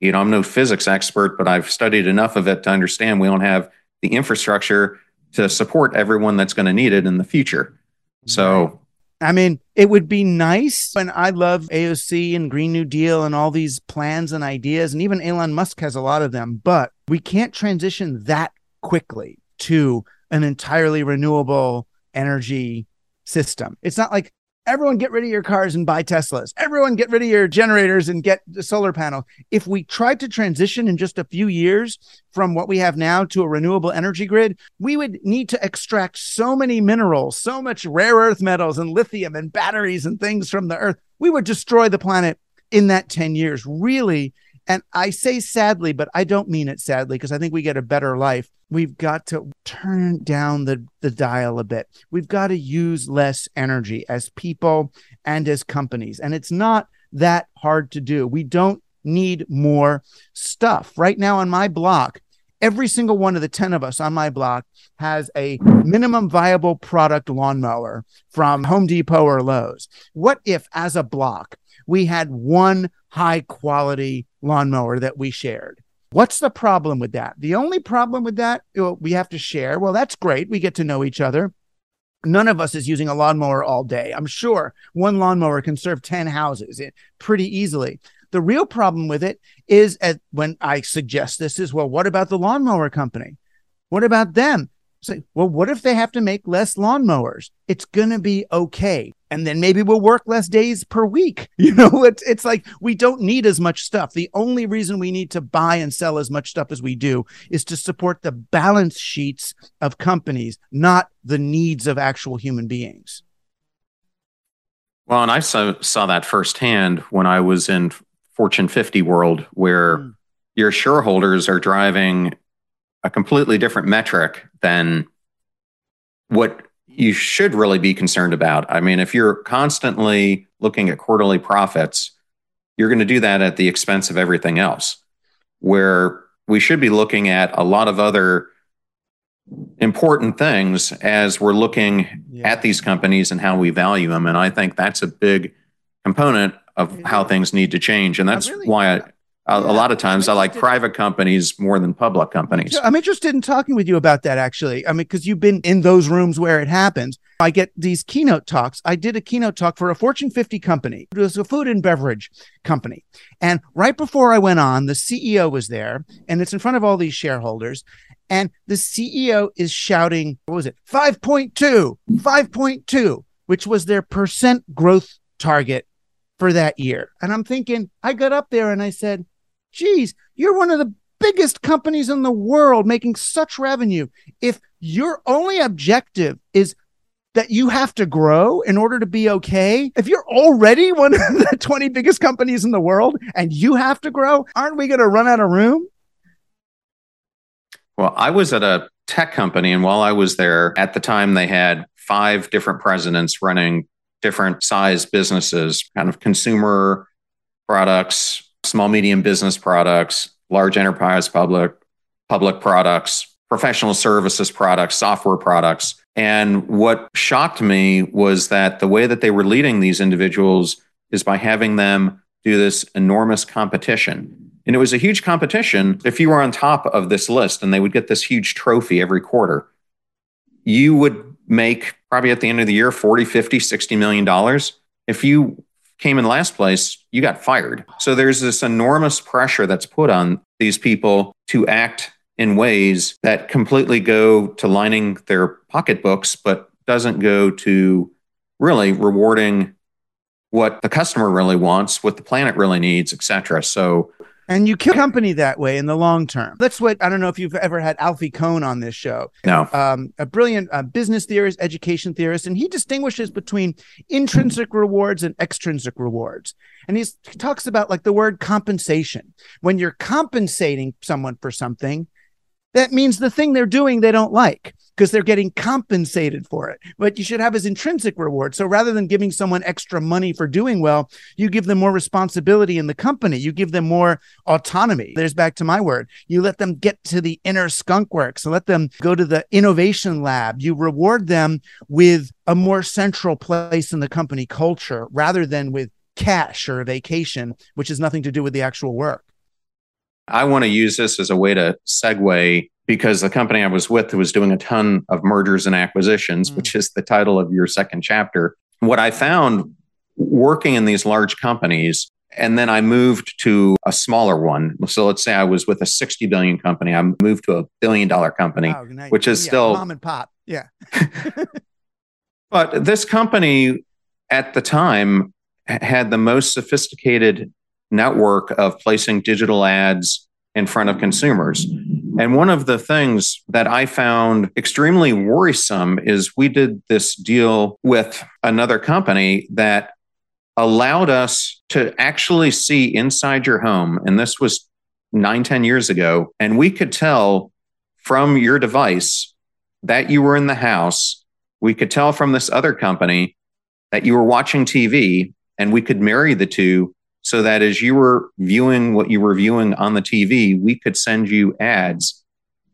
[SPEAKER 1] you know, I'm no physics expert, but I've studied enough of it to understand we don't have the infrastructure to support everyone that's going to need it in the future. So,
[SPEAKER 2] I mean, it would be nice. And I love AOC and Green New Deal and all these plans and ideas. And even Elon Musk has a lot of them, but we can't transition that quickly to an entirely renewable energy system. It's not like everyone get rid of your cars and buy Teslas. Everyone get rid of your generators and get the solar panel. If we tried to transition in just a few years from what we have now to a renewable energy grid, we would need to extract so many minerals, so much rare earth metals and lithium and batteries and things from the earth. We would destroy the planet in that 10 years. Really, and I say sadly, but I don't mean it sadly because I think we get a better life. We've got to turn down the, the dial a bit. We've got to use less energy as people and as companies. And it's not that hard to do. We don't need more stuff. Right now on my block, every single one of the 10 of us on my block has a minimum viable product lawnmower from Home Depot or Lowe's. What if, as a block, we had one high quality lawnmower that we shared. What's the problem with that? The only problem with that, we have to share. Well, that's great. We get to know each other. None of us is using a lawnmower all day. I'm sure one lawnmower can serve 10 houses eh, pretty easily. The real problem with it is at, when I suggest this is, well, what about the lawnmower company? What about them? Say, well, what if they have to make less lawnmowers? It's going to be okay. And then maybe we'll work less days per week. You know, it's, it's like we don't need as much stuff. The only reason we need to buy and sell as much stuff as we do is to support the balance sheets of companies, not the needs of actual human beings.
[SPEAKER 1] Well, and I saw, saw that firsthand when I was in Fortune 50 world, where mm. your shareholders are driving a completely different metric than what you should really be concerned about. I mean, if you're constantly looking at quarterly profits, you're going to do that at the expense of everything else. Where we should be looking at a lot of other important things as we're looking yeah. at these companies and how we value them. And I think that's a big component of how things need to change. And that's really, why I, a, yeah, a lot of times I like private companies more than public companies.
[SPEAKER 2] I'm interested in talking with you about that actually. I mean, because you've been in those rooms where it happens. I get these keynote talks. I did a keynote talk for a Fortune 50 company. It was a food and beverage company. And right before I went on, the CEO was there and it's in front of all these shareholders. And the CEO is shouting, what was it? 5.2, 5.2, which was their percent growth target for that year. And I'm thinking, I got up there and I said, geez, you're one of the biggest companies in the world making such revenue. If your only objective is that you have to grow in order to be okay, if you're already one of the 20 biggest companies in the world and you have to grow, aren't we going to run out of room?
[SPEAKER 1] Well, I was at a tech company, and while I was there at the time, they had five different presidents running different size businesses, kind of consumer products, small medium business products, large enterprise public public products, professional services products, software products. And what shocked me was that the way that they were leading these individuals is by having them do this enormous competition. And it was a huge competition. If you were on top of this list and they would get this huge trophy every quarter, you would make probably at the end of the year 40, 50, 60 million dollars. If you came in last place, you got fired. So there's this enormous pressure that's put on these people to act in ways that completely go to lining their pocketbooks, but doesn't go to really rewarding what the customer really wants, what the planet really needs, et cetera. So
[SPEAKER 2] and you kill company that way in the long term. That's what I don't know if you've ever had Alfie Kohn on this show.
[SPEAKER 1] No,
[SPEAKER 2] um, a brilliant uh, business theorist, education theorist, and he distinguishes between intrinsic rewards and extrinsic rewards. And he talks about like the word compensation. When you're compensating someone for something, that means the thing they're doing they don't like because they're getting compensated for it. But you should have as intrinsic reward. So rather than giving someone extra money for doing well, you give them more responsibility in the company. You give them more autonomy. There's back to my word. You let them get to the inner skunk work. So let them go to the innovation lab. You reward them with a more central place in the company culture rather than with cash or a vacation, which has nothing to do with the actual work.
[SPEAKER 1] I want to use this as a way to segue because the company I was with was doing a ton of mergers and acquisitions, mm. which is the title of your second chapter. What I found working in these large companies, and then I moved to a smaller one. So let's say I was with a 60 billion company. I moved to a billion dollar company, wow, which is
[SPEAKER 2] yeah,
[SPEAKER 1] still
[SPEAKER 2] mom and pop. Yeah.
[SPEAKER 1] but this company at the time had the most sophisticated network of placing digital ads in front of consumers. And one of the things that I found extremely worrisome is we did this deal with another company that allowed us to actually see inside your home. And this was nine, ten years ago. And we could tell from your device that you were in the house. We could tell from this other company that you were watching TV, and we could marry the two so that as you were viewing what you were viewing on the TV, we could send you ads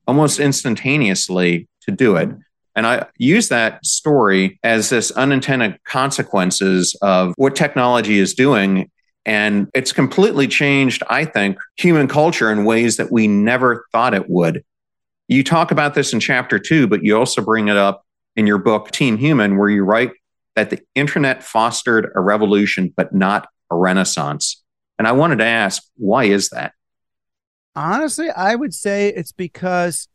[SPEAKER 1] almost instantaneously to do it. And I use that story as this unintended consequences of what technology is doing. And it's completely changed, I think, human culture in ways that we never thought it would. You talk about this in chapter two, but you also bring it up in your book, Team Human, where you write that the internet fostered a revolution, but not a renaissance. And I wanted to ask, why is that?
[SPEAKER 2] Honestly, I would say it's because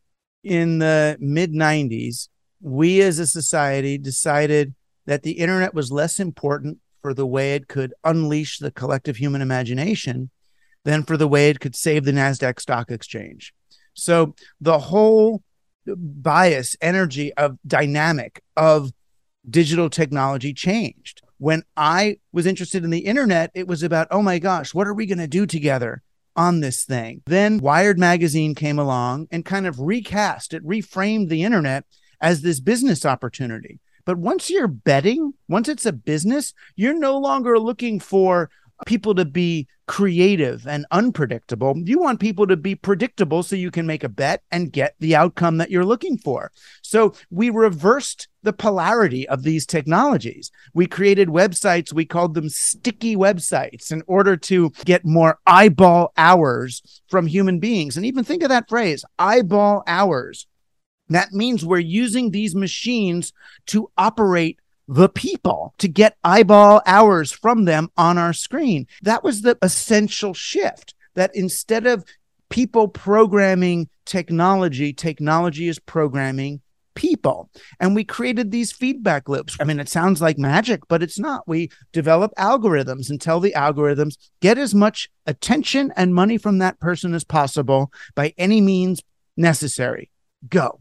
[SPEAKER 2] in the mid 90s, we as a society decided that the internet was less important for the way it could unleash the collective human imagination than for the way it could save the NASDAQ stock exchange. So the whole bias, energy of dynamic of digital technology changed when I was interested in the internet, it was about, oh my gosh, what are we going to do together on this thing? Then Wired Magazine came along and kind of recast it, reframed the internet as this business opportunity. But once you're betting, once it's a business, you're no longer looking for people to be creative and unpredictable. You want people to be predictable so you can make a bet and get the outcome that you're looking for. So we reversed the polarity of these technologies. We created websites, we called them sticky websites in order to get more eyeball hours from human beings. And even think of that phrase eyeball hours. That means we're using these machines to operate the people to get eyeball hours from them on our screen. That was the essential shift that instead of people programming technology, technology is programming people. And we created these feedback loops. I mean, it sounds like magic, but it's not. We develop algorithms and tell the algorithms get as much attention and money from that person as possible by any means necessary. Go.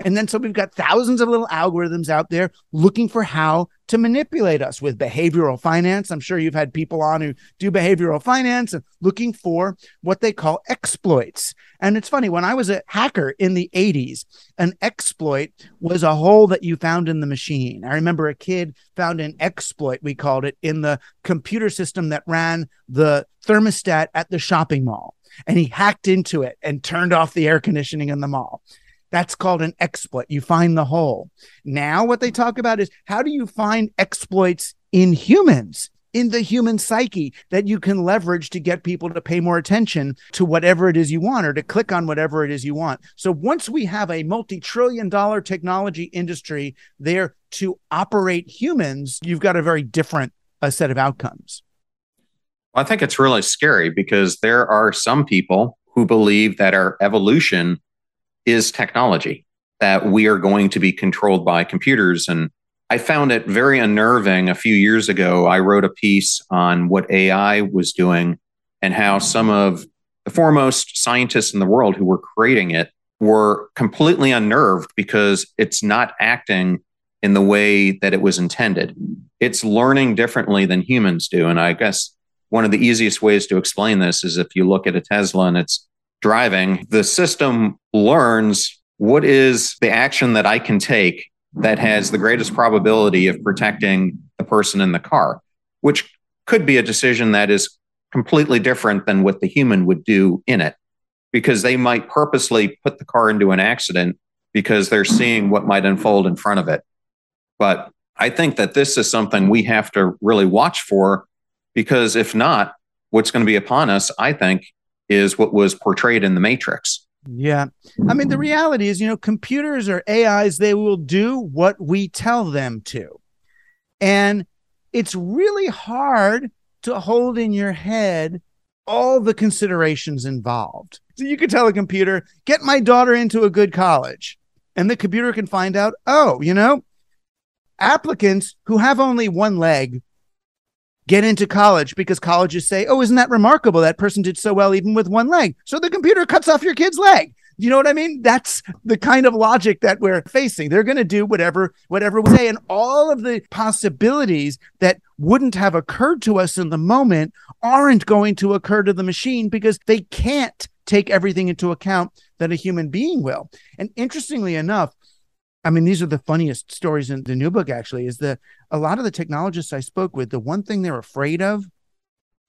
[SPEAKER 2] And then so we've got thousands of little algorithms out there looking for how to manipulate us with behavioral finance. I'm sure you've had people on who do behavioral finance and looking for what they call exploits. And it's funny, when I was a hacker in the 80s, an exploit was a hole that you found in the machine. I remember a kid found an exploit, we called it, in the computer system that ran the thermostat at the shopping mall. And he hacked into it and turned off the air conditioning in the mall. That's called an exploit. You find the hole. Now, what they talk about is how do you find exploits in humans? in the human psyche that you can leverage to get people to pay more attention to whatever it is you want or to click on whatever it is you want. So once we have a multi trillion dollar technology industry there to operate humans, you've got a very different uh, set of outcomes.
[SPEAKER 1] I think it's really scary because there are some people who believe that our evolution is technology, that we are going to be controlled by computers. And I found it very unnerving a few years ago. I wrote a piece on what AI was doing and how some of the foremost scientists in the world who were creating it were completely unnerved because it's not acting in the way that it was intended. It's learning differently than humans do. And I guess one of the easiest ways to explain this is if you look at a Tesla and it's driving, the system learns what is the action that I can take that has the greatest probability of protecting the person in the car, which could be a decision that is completely different than what the human would do in it, because they might purposely put the car into an accident because they're seeing what might unfold in front of it. But I think that this is something we have to really watch for, because if not, what's going to be upon us, I think, is what was portrayed in the Matrix.
[SPEAKER 2] Yeah. I mean, the reality is, you know, computers or AIs, they will do what we tell them to. And it's really hard to hold in your head all the considerations involved. So you could tell a computer, get my daughter into a good college. And the computer can find out, oh, you know, applicants who have only one leg get into college because colleges say, oh, isn't that remarkable? That person did so well even with one leg. So the computer cuts off your kid's leg. You know what I mean? That's the kind of logic that we're facing. They're going to do whatever, whatever we say. And all of the possibilities that wouldn't have occurred to us in the moment aren't going to occur to the machine because they can't take everything into account that a human being will. And interestingly enough, I mean, these are the funniest stories in the new book, actually, is that a lot of the technologists I spoke with, the one thing they're afraid of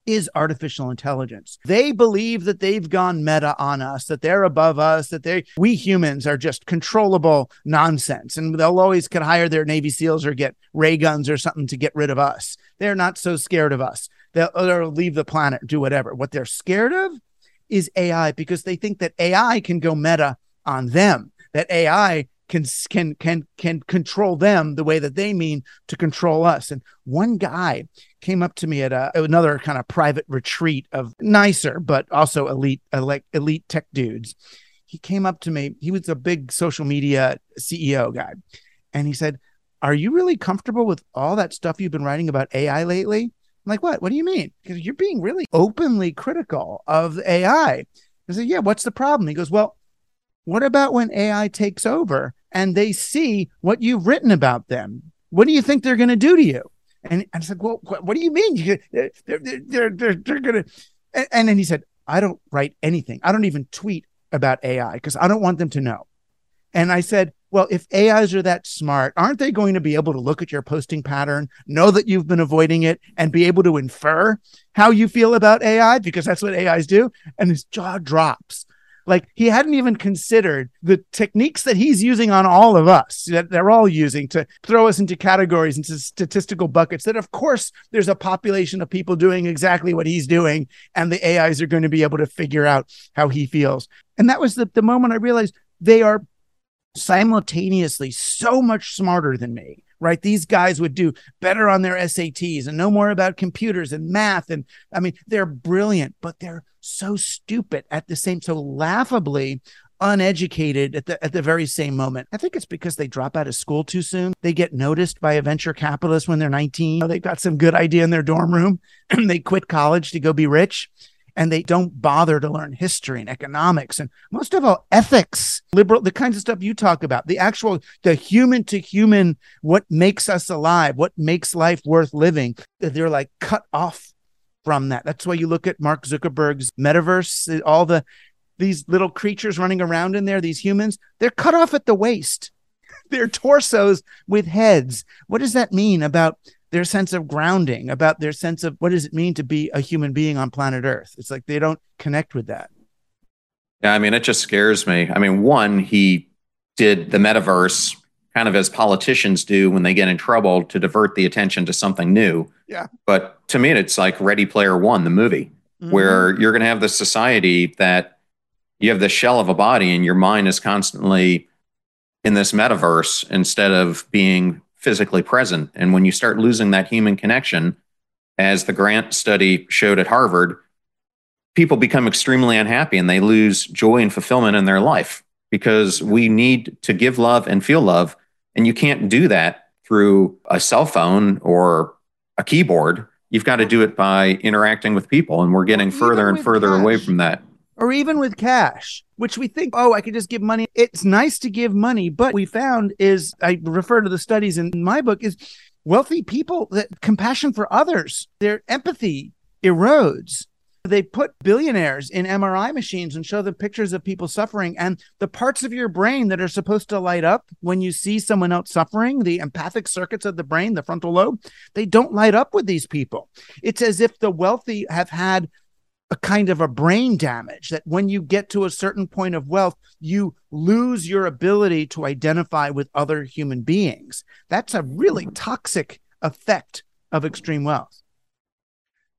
[SPEAKER 2] is artificial intelligence. They believe that they've gone meta on us, that they're above us, that they we humans are just controllable nonsense. And they'll always could hire their Navy SEALs or get ray guns or something to get rid of us. They're not so scared of us. They'll, they'll leave the planet, do whatever. What they're scared of is AI because they think that AI can go meta on them, that AI can can can can control them the way that they mean to control us. And one guy came up to me at a, another kind of private retreat of nicer but also elite elite, elite tech dudes. He came up to me. He was a big social media CEO guy, and he said, "Are you really comfortable with all that stuff you've been writing about AI lately?" I'm like, "What? What do you mean?" Because you're being really openly critical of AI. I said, "Yeah. What's the problem?" He goes, "Well." What about when AI takes over and they see what you've written about them? What do you think they're going to do to you? And I said, well, what, do you mean? They're, they're, they're, they're, they're going to. And then he said, I don't write anything. I don't even tweet about AI because I don't want them to know. And I said, well, if AIs are that smart, aren't they going to be able to look at your posting pattern, know that you've been avoiding it, and be able to infer how you feel about AI? Because that's what AIs do. And his jaw drops. Like he hadn't even considered the techniques that he's using on all of us, that they're all using to throw us into categories, into statistical buckets. That, of course, there's a population of people doing exactly what he's doing, and the AIs are going to be able to figure out how he feels. And that was the, the moment I realized they are simultaneously so much smarter than me right these guys would do better on their SATs and know more about computers and math and I mean they're brilliant but they're so stupid at the same so laughably uneducated at the at the very same moment. I think it's because they drop out of school too soon. They get noticed by a venture capitalist when they're 19. They've got some good idea in their dorm room and they quit college to go be rich and they don't bother to learn history and economics and most of all ethics liberal the kinds of stuff you talk about the actual the human to human what makes us alive what makes life worth living they're like cut off from that. That's why you look at mark zuckerberg's metaverse all the these little creatures running around in there these humans they're cut off at the waist. They're torsos with heads. What does that mean about their sense of grounding, about their sense of what does it mean to be a human being on planet Earth. It's like they don't connect with that.
[SPEAKER 1] Yeah, I mean, it just scares me. I mean, one, he did the metaverse kind of as politicians do when they get in trouble to divert the attention to something new.
[SPEAKER 2] Yeah.
[SPEAKER 1] But to me, it's like Ready Player One, the movie, mm-hmm. where you're going to have the society that you have the shell of a body and your mind is constantly in this metaverse instead of being physically present. And when you start losing that human connection, as the Grant study showed at Harvard, people become extremely unhappy and they lose joy and fulfillment in their life because we need to give love and feel love. And you can't do that through a cell phone or a keyboard. You've got to do it by interacting with people. And we're getting further and further away from that
[SPEAKER 2] or even with cash, which we think, oh, I could just give money. It's nice to give money, but we found is I refer to the studies in my book is wealthy people that compassion for others, their empathy erodes. They put billionaires in MRI machines and show them pictures of people suffering. And the parts of your brain that are supposed to light up when you see someone else suffering, the empathic circuits of the brain, the frontal lobe, they don't light up with these people. It's as if the wealthy have had a kind of a brain damage that when you get to a certain point of wealth, you lose your ability to identify with other human beings. That's a really mm-hmm. toxic effect of extreme wealth.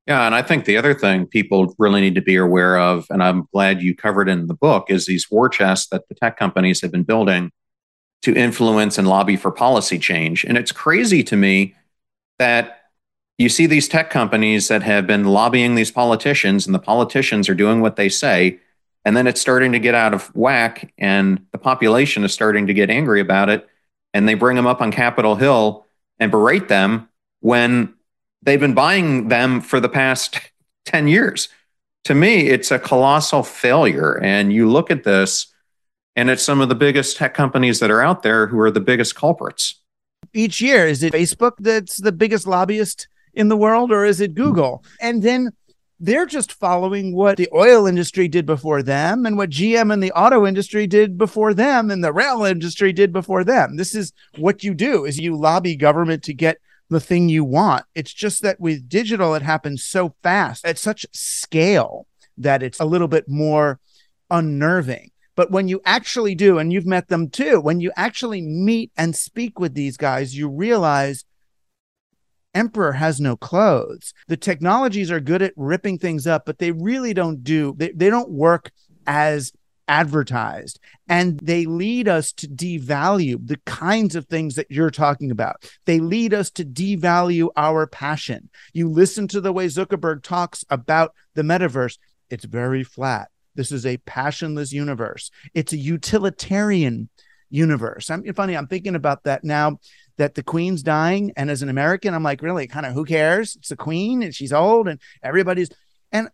[SPEAKER 1] Yeah, and I think the other thing people really need to be aware of, and I'm glad you covered in the book, is these war chests that the tech companies have been building to influence and lobby for policy change. And it's crazy to me that you see these tech companies that have been lobbying these politicians, and the politicians are doing what they say. And then it's starting to get out of whack, and the population is starting to get angry about it. And they bring them up on Capitol Hill and berate them when they've been buying them for the past 10 years. To me, it's a colossal failure. And you look at this, and it's some of the biggest tech companies that are out there who are the biggest culprits.
[SPEAKER 2] Each year, is it Facebook that's the biggest lobbyist in the world or is it hmm. Google? And then they're just following what the oil industry did before them and what GM and the auto industry did before them and the rail industry did before them. This is what you do is you lobby government to get the thing you want. It's just that with digital it happens so fast at such scale that it's a little bit more unnerving. But when you actually do, and you've met them too, when you actually meet and speak with these guys, you realize emperor has no clothes. The technologies are good at ripping things up, but they really don't do, they, they don't work as advertised and they lead us to devalue the kinds of things that you're talking about. They lead us to devalue our passion. You listen to the way Zuckerberg talks about the metaverse, it's very flat. This is a passionless universe. It's a utilitarian universe. I'm funny. I'm thinking about that now that the queen's dying. And as an American, I'm like, really, kind of who cares? It's the queen and she's old and everybody's. And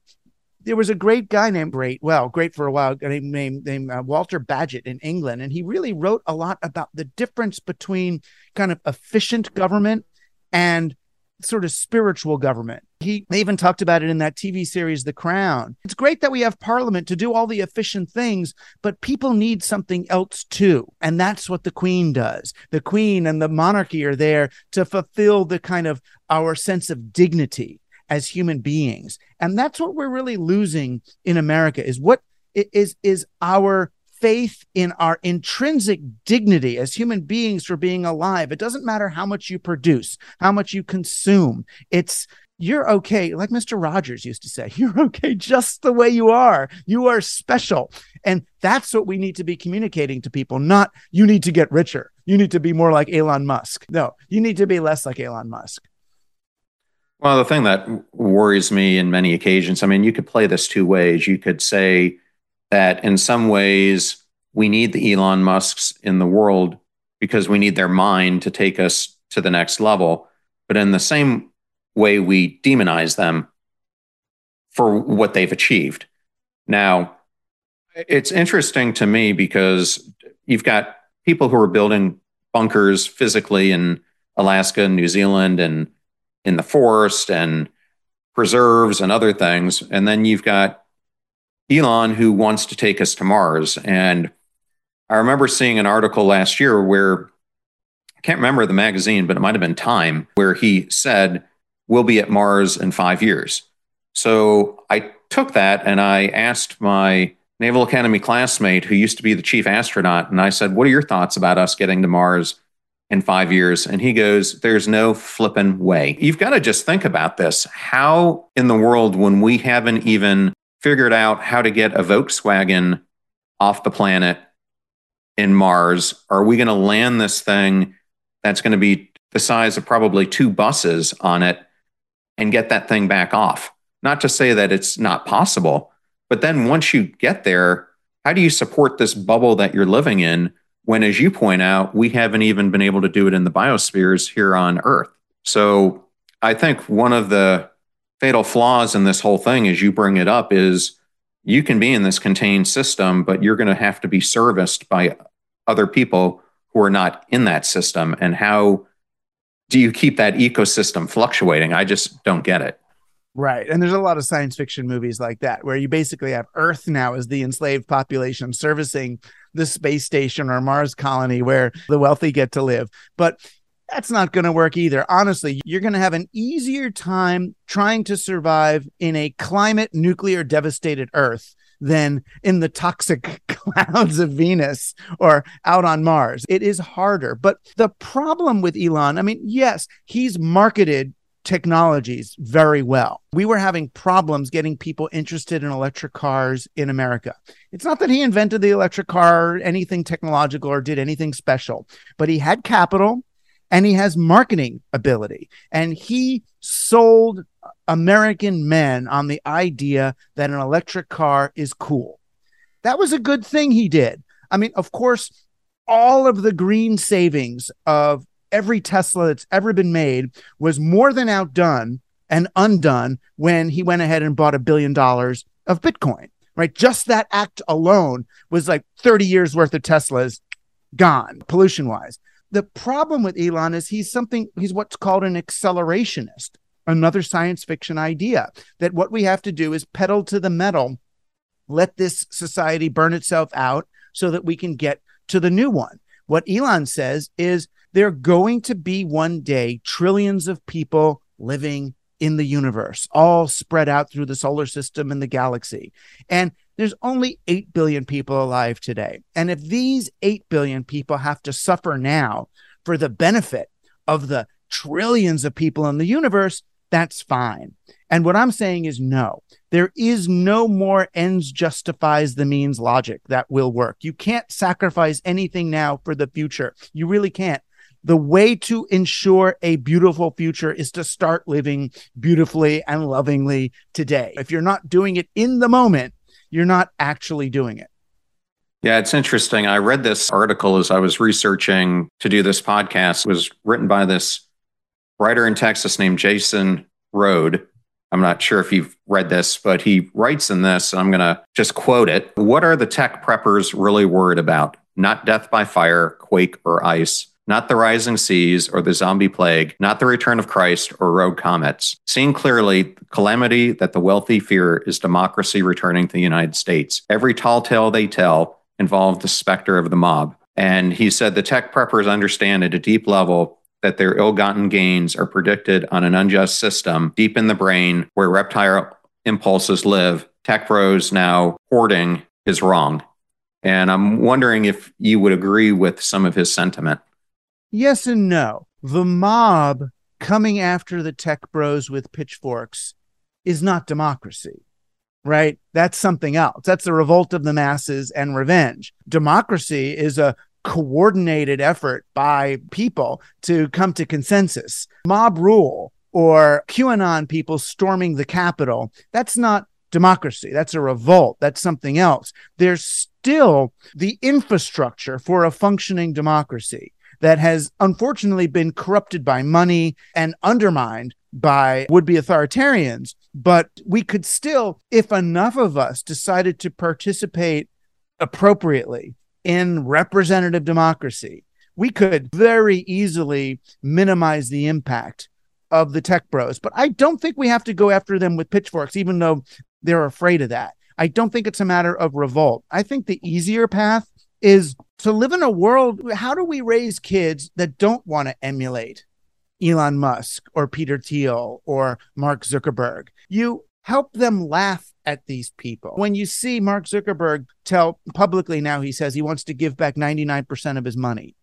[SPEAKER 2] there was a great guy named Great, well, great for a while, named named, uh, Walter Bagehot in England, and he really wrote a lot about the difference between kind of efficient government and sort of spiritual government. He they even talked about it in that TV series, The Crown. It's great that we have parliament to do all the efficient things, but people need something else too. And that's what the queen does. The queen and the monarchy are there to fulfill the kind of our sense of dignity as human beings. And that's what we're really losing in America is what is is our faith in our intrinsic dignity as human beings for being alive. It doesn't matter how much you produce, how much you consume. It's you're okay. Like Mr. Rogers used to say, you're okay just the way you are. You are special. And that's what we need to be communicating to people, not you need to get richer. You need to be more like Elon Musk. No, you need to be less like Elon Musk.
[SPEAKER 1] Well, the thing that worries me in many occasions, I mean, you could play this two ways. You could say, that in some ways we need the Elon Musks in the world because we need their mind to take us to the next level. But in the same way, we demonize them for what they've achieved. Now, it's interesting to me because you've got people who are building bunkers physically in Alaska and New Zealand and in the forest and preserves and other things. And then you've got Elon who wants to take us to Mars. And I remember seeing an article last year where I can't remember the magazine, but it might have been Time, where he said, We'll be at Mars in five years. So I took that and I asked my Naval Academy classmate who used to be the chief astronaut, and I said, What are your thoughts about us getting to Mars in five years? And he goes, There's no flippin' way. You've got to just think about this. How in the world, when we haven't even figured out how to get a Volkswagen off the planet in Mars. Are we going to land this thing that's going to be the size of probably two buses on it and get that thing back off? Not to say that it's not possible, but then once you get there, how do you support this bubble that you're living in when, as you point out, we haven't even been able to do it in the biospheres here on Earth? So I think one of the fatal flaws in this whole thing, as you bring it up, is you can be in this contained system, but you're going to have to be serviced by other people who are not in that system. And how do you keep that ecosystem fluctuating? I just don't get it.
[SPEAKER 2] Right. And there's a lot of science fiction movies like that where you basically have Earth now as the enslaved population servicing the space station or Mars colony where the wealthy get to live. But that's not going to work either. Honestly, you're going to have an easier time trying to survive in a climate nuclear devastated Earth than in the toxic clouds of Venus or out on Mars. It is harder. But the problem with Elon, I mean, yes, he's marketed technologies very well. We were having problems getting people interested in electric cars in America. It's not that he invented the electric car, anything technological, or did anything special, but he had capital and he has marketing ability. And he sold American men on the idea that an electric car is cool. That was a good thing he did. I mean, of course, all of the green savings of every Tesla that's ever been made was more than outdone and undone when he went ahead and bought a billion dollars of Bitcoin, right? Just that act alone was like 30 years worth of Teslas gone pollution wise. The problem with Elon is he's something, he's what's called an accelerationist, another science fiction idea that what we have to do is pedal to the metal, let this society burn itself out so that we can get to the new one. What Elon says is there are going to be one day trillions of people living in the universe, all spread out through the solar system and the galaxy. And there's only 8 billion people alive today. And if these 8 billion people have to suffer now for the benefit of the trillions of people in the universe, that's fine. And what I'm saying is no, there is no more ends justifies the means logic that will work. You can't sacrifice anything now for the future. You really can't. The way to ensure a beautiful future is to start living beautifully and lovingly today. If you're not doing it in the moment, you're not actually doing it.
[SPEAKER 1] Yeah, it's interesting. I read this article as I was researching to do this podcast. It was written by this writer in Texas named Jason Rode. I'm not sure if you've read this, but he writes in this, I'm going to just quote it. What are the tech preppers really worried about? Not death by fire, quake, or ice, not the rising seas or the zombie plague, not the return of Christ or rogue comets. Seeing clearly, the calamity that the wealthy fear is democracy returning to the United States. Every tall tale they tell involved the specter of the mob. And he said the tech preppers understand at a deep level that their ill gotten gains are predicted on an unjust system deep in the brain where reptile impulses live. Tech bros now hoarding is wrong. And I'm wondering if you would agree with some of his sentiment.
[SPEAKER 2] Yes and no. The mob coming after the tech bros with pitchforks is not democracy, right? That's something else. That's the revolt of the masses and revenge. Democracy is a coordinated effort by people to come to consensus. Mob rule or QAnon people storming the Capitol, that's not democracy. That's a revolt. That's something else. There's still the infrastructure for a functioning democracy that has unfortunately been corrupted by money and undermined by would be authoritarians. But we could still, if enough of us decided to participate appropriately in representative democracy, we could very easily minimize the impact of the tech bros. But I don't think we have to go after them with pitchforks, even though they're afraid of that. I don't think it's a matter of revolt. I think the easier path is to live in a world. How do we raise kids that don't want to emulate Elon Musk or Peter Thiel or Mark Zuckerberg? You help them laugh at these people. When you see Mark Zuckerberg tell publicly now, he says he wants to give back 99% of his money.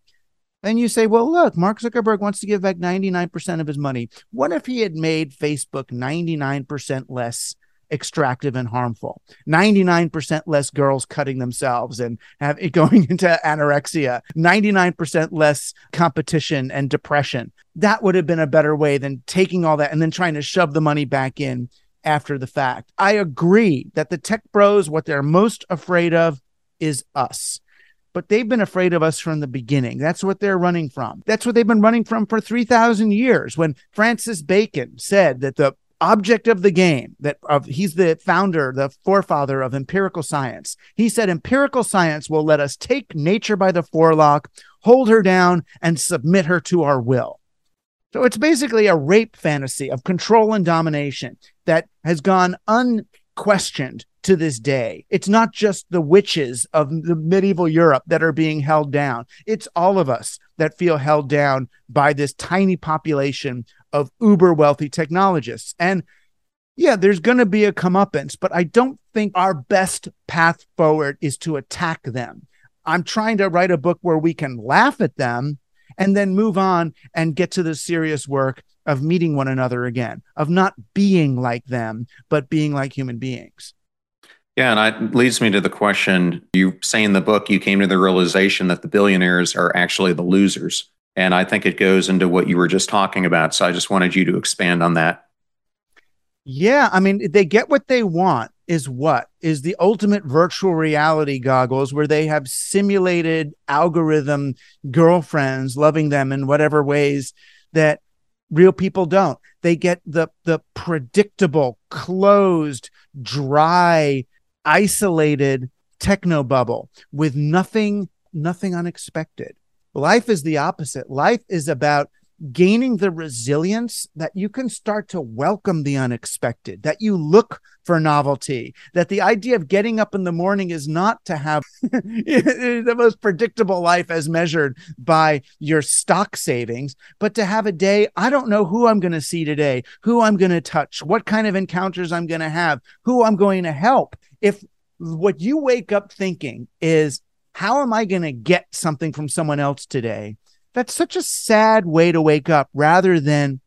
[SPEAKER 2] Then you say, well, look, Mark Zuckerberg wants to give back 99% of his money. What if he had made Facebook 99% less extractive and harmful. 99% less girls cutting themselves and have going into anorexia. 99% less competition and depression. That would have been a better way than taking all that and then trying to shove the money back in after the fact. I agree that the tech bros, what they're most afraid of is us but they've been afraid of us from the beginning. That's what they're running from. That's what they've been running from for 3,000 years. When Francis Bacon said that the object of the game that of he's the founder the forefather of empirical science he said empirical science will let us take nature by the forelock hold her down and submit her to our will so it's basically a rape fantasy of control and domination that has gone unquestioned to this day. It's not just the witches of the medieval Europe that are being held down. It's all of us that feel held down by this tiny population of uber wealthy technologists. And yeah, there's going to be a comeuppance, but I don't think our best path forward is to attack them. I'm trying to write a book where we can laugh at them and then move on and get to the serious work of meeting one another again, of not being like them, but being like human beings.
[SPEAKER 1] Yeah, and it leads me to the question you say in the book, you came to the realization that the billionaires are actually the losers. And I think it goes into what you were just talking about. So I just wanted you to expand on that.
[SPEAKER 2] Yeah. I mean, they get what they want, is what? Is the ultimate virtual reality goggles where they have simulated algorithm girlfriends loving them in whatever ways that real people don't. They get the the predictable, closed, dry, isolated techno bubble with nothing nothing unexpected. Life is the opposite. Life is about gaining the resilience that you can start to welcome the unexpected, that you look for novelty, that the idea of getting up in the morning is not to have the most predictable life as measured by your stock savings, but to have a day. I don't know who I'm going to see today, who I'm going to touch, what kind of encounters I'm going to have, who I'm going to help. If what you wake up thinking is, how am I going to get something from someone else today? That's such a sad way to wake up rather than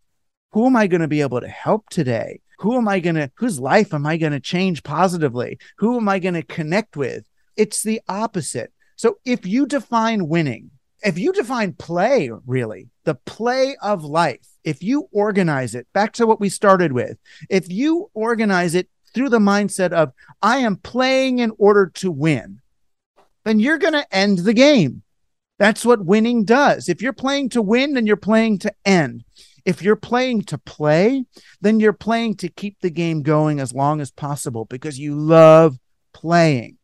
[SPEAKER 2] who am I going to be able to help today? Who am I going to, whose life am I going to change positively? Who am I going to connect with? It's the opposite. So if you define winning, if you define play, really, the play of life, if you organize it back to what we started with, if you organize it through the mindset of, I am playing in order to win, then you're going to end the game. That's what winning does. If you're playing to win, then you're playing to end. If you're playing to play, then you're playing to keep the game going as long as possible because you love playing.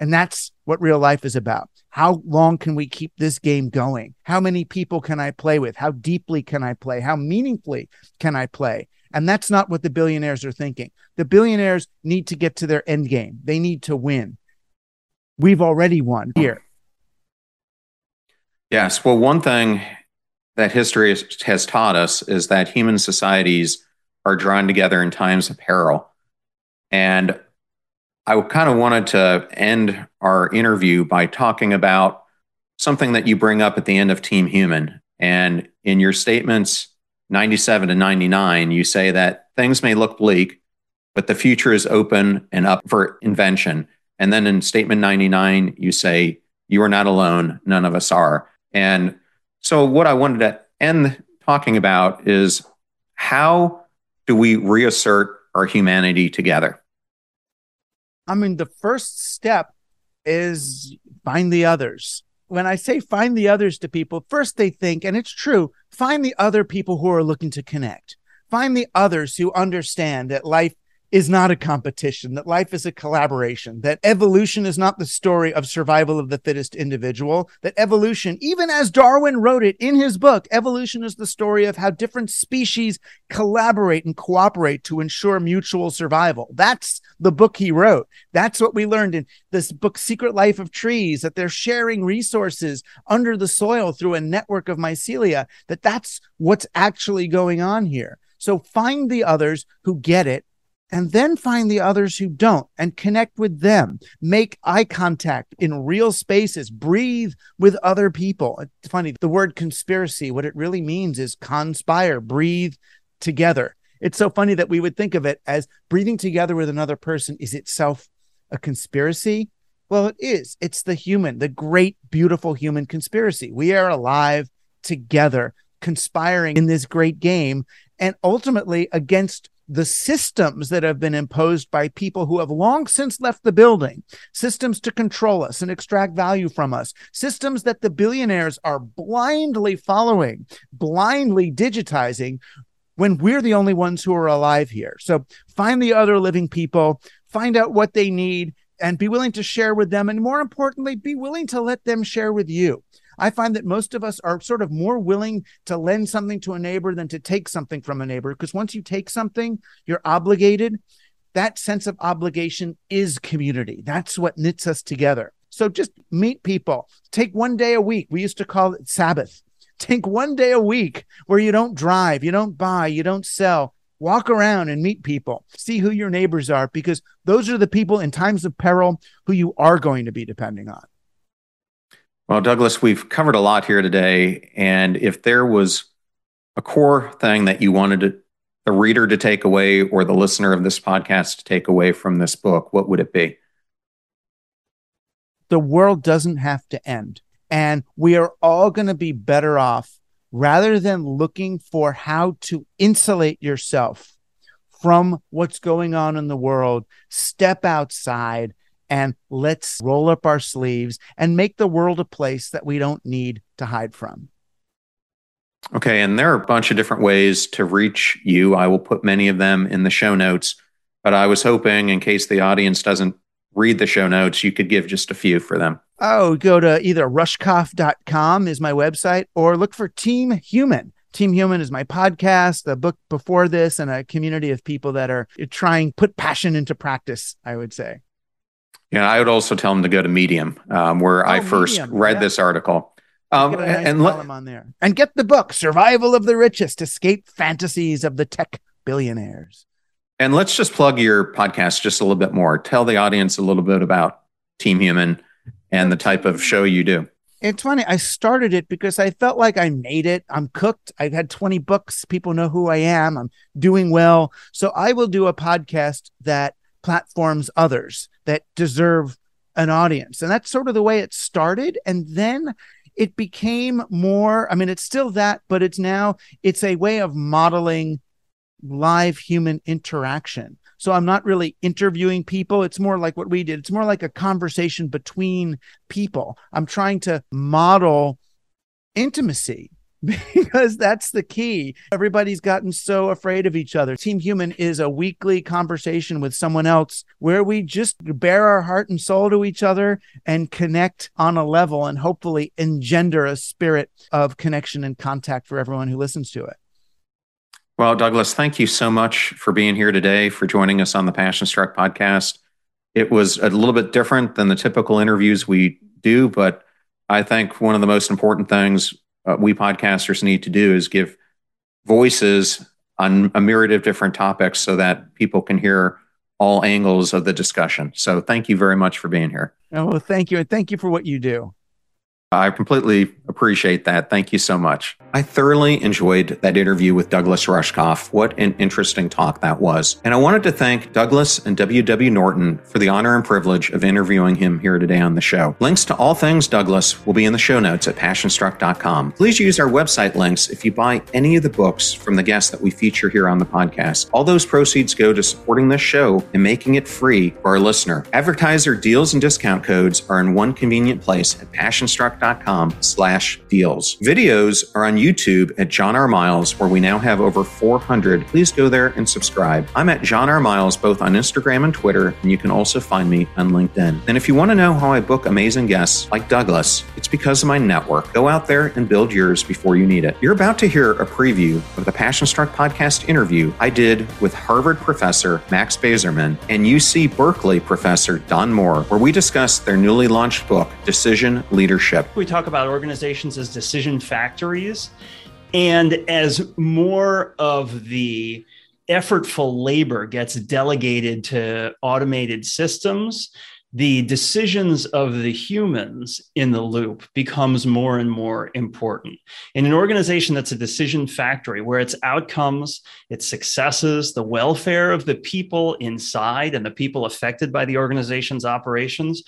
[SPEAKER 2] And that's what real life is about. How long can we keep this game going? How many people can I play with? How deeply can I play? How meaningfully can I play? And that's not what the billionaires are thinking. The billionaires need to get to their end game. They need to win. We've already won here.
[SPEAKER 1] Yes. Well, one thing that history has taught us is that human societies are drawn together in times of peril. And I kind of wanted to end our interview by talking about something that you bring up at the end of Team Human. And in your statements 97 to 99, you say that things may look bleak, but the future is open and up for invention. And then in statement 99, you say, You are not alone. None of us are. And so, what I wanted to end talking about is how do we reassert our humanity together?
[SPEAKER 2] I mean, the first step is find the others. When I say find the others to people, first they think, and it's true, find the other people who are looking to connect. Find the others who understand that life is not a competition, that life is a collaboration, that evolution is not the story of survival of the fittest individual, that evolution, even as Darwin wrote it in his book, evolution is the story of how different species collaborate and cooperate to ensure mutual survival. That's the book he wrote. That's what we learned in this book, Secret Life of Trees, that they're sharing resources under the soil through a network of mycelia, that that's what's actually going on here. So find the others who get it and then find the others who don't and connect with them. Make eye contact in real spaces. Breathe with other people. It's funny. The word conspiracy, what it really means is conspire, breathe together. It's so funny that we would think of it as breathing together with another person is itself a conspiracy. Well, it is. It's the human, the great, beautiful human conspiracy. We are alive together, conspiring in this great game and ultimately against the systems that have been imposed by people who have long since left the building, systems to control us and extract value from us, systems that the billionaires are blindly following, blindly digitizing when we're the only ones who are alive here. So find the other living people, find out what they need, and be willing to share with them. And more importantly, be willing to let them share with you. I find that most of us are sort of more willing to lend something to a neighbor than to take something from a neighbor. Because once you take something, you're obligated. That sense of obligation is community. That's what knits us together. So just meet people. Take one day a week. We used to call it Sabbath. Take one day a week where you don't drive, you don't buy, you don't sell. Walk around and meet people. See who your neighbors are because those are the people in times of peril who you are going to be depending on.
[SPEAKER 1] Well, Douglas, we've covered a lot here today. And if there was a core thing that you wanted to, the reader to take away or the listener of this podcast to take away from this book, what would it be?
[SPEAKER 2] The world doesn't have to end. And we are all going to be better off rather than looking for how to insulate yourself from what's going on in the world. Step outside and let's roll up our sleeves and make the world a place that we don't need to hide from.
[SPEAKER 1] Okay. And there are a bunch of different ways to reach you. I will put many of them in the show notes, but I was hoping, in case the audience doesn't read the show notes, you could give just a few for them.
[SPEAKER 2] Oh, go to either rushkoff.com is my website or look for Team Human. Team Human is my podcast, the book before this, and a community of people that are trying put passion into practice, I would say.
[SPEAKER 1] Yeah, I would also tell them to go to Medium, um, where oh, I first Medium. read yeah. this article.
[SPEAKER 2] Um, nice and let on there, and get the book "Survival of the Richest: Escape Fantasies of the Tech Billionaires."
[SPEAKER 1] And let's just plug your podcast just a little bit more. Tell the audience a little bit about Team Human and the type of show you do.
[SPEAKER 2] It's funny. I started it because I felt like I made it. I'm cooked. I've had 20 books. People know who I am. I'm doing well. So I will do a podcast that platforms others that deserve an audience. And that's sort of the way it started. And then it became more, I mean, it's still that, but it's now, it's a way of modeling live human interaction. So I'm not really interviewing people. It's more like what we did. It's more like a conversation between people. I'm trying to model intimacy because that's the key. Everybody's gotten so afraid of each other. Team Human is a weekly conversation with someone else where we just bare our heart and soul to each other and connect on a level and hopefully engender a spirit of connection and contact for everyone who listens to it.
[SPEAKER 1] Well, Douglas, thank you so much for being here today, for joining us on the Passion Struck podcast. It was a little bit different than the typical interviews we do, but I think one of the most important things uh, we podcasters need to do is give voices on a myriad of different topics so that people can hear all angles of the discussion. So thank you very much for being here.
[SPEAKER 2] Oh, thank you. And thank you for what you do.
[SPEAKER 1] I completely appreciate that. Thank you so much. I thoroughly enjoyed that interview with Douglas Rushkoff. What an interesting talk that was. And I wanted to thank Douglas and W.W. Norton for the honor and privilege of interviewing him here today on the show. Links to all things Douglas will be in the show notes at passionstruck.com. Please use our website links if you buy any of the books from the guests that we feature here on the podcast. All those proceeds go to supporting this show and making it free for our listener. Advertiser deals and discount codes are in one convenient place at passionstruck.com slash deals. Videos are on YouTube at John R. Miles, where we now have over 400. Please go there and subscribe. I'm at John R. Miles both on Instagram and Twitter, and you can also find me on LinkedIn. And if you want to know how I book amazing guests like Douglas, it's because of my network. Go out there and build yours before you need it. You're about to hear a preview of the Passion Struck podcast interview I did with Harvard professor Max Bazerman and UC Berkeley professor Don Moore, where we discuss their newly launched book, Decision Leadership.
[SPEAKER 3] We talk about organizations as decision factories and as more of the effortful labor gets delegated to automated systems, the decisions of the humans in the loop becomes more and more important. In an organization that's a decision factory where its outcomes, its successes, the welfare of the people inside and the people affected by the organization's operations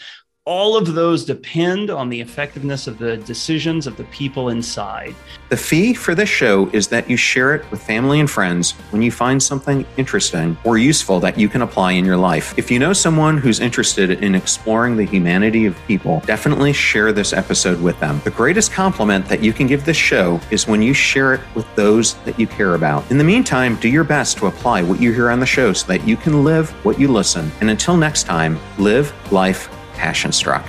[SPEAKER 3] all of those depend on the effectiveness of the decisions of the people inside.
[SPEAKER 1] The fee for this show is that you share it with family and friends when you find something interesting or useful that you can apply in your life. If you know someone who's interested in exploring the humanity of people, definitely share this episode with them. The greatest compliment that you can give this show is when you share it with those that you care about. In the meantime, do your best to apply what you hear on the show so that you can live what you listen. And until next time, live life passion struck.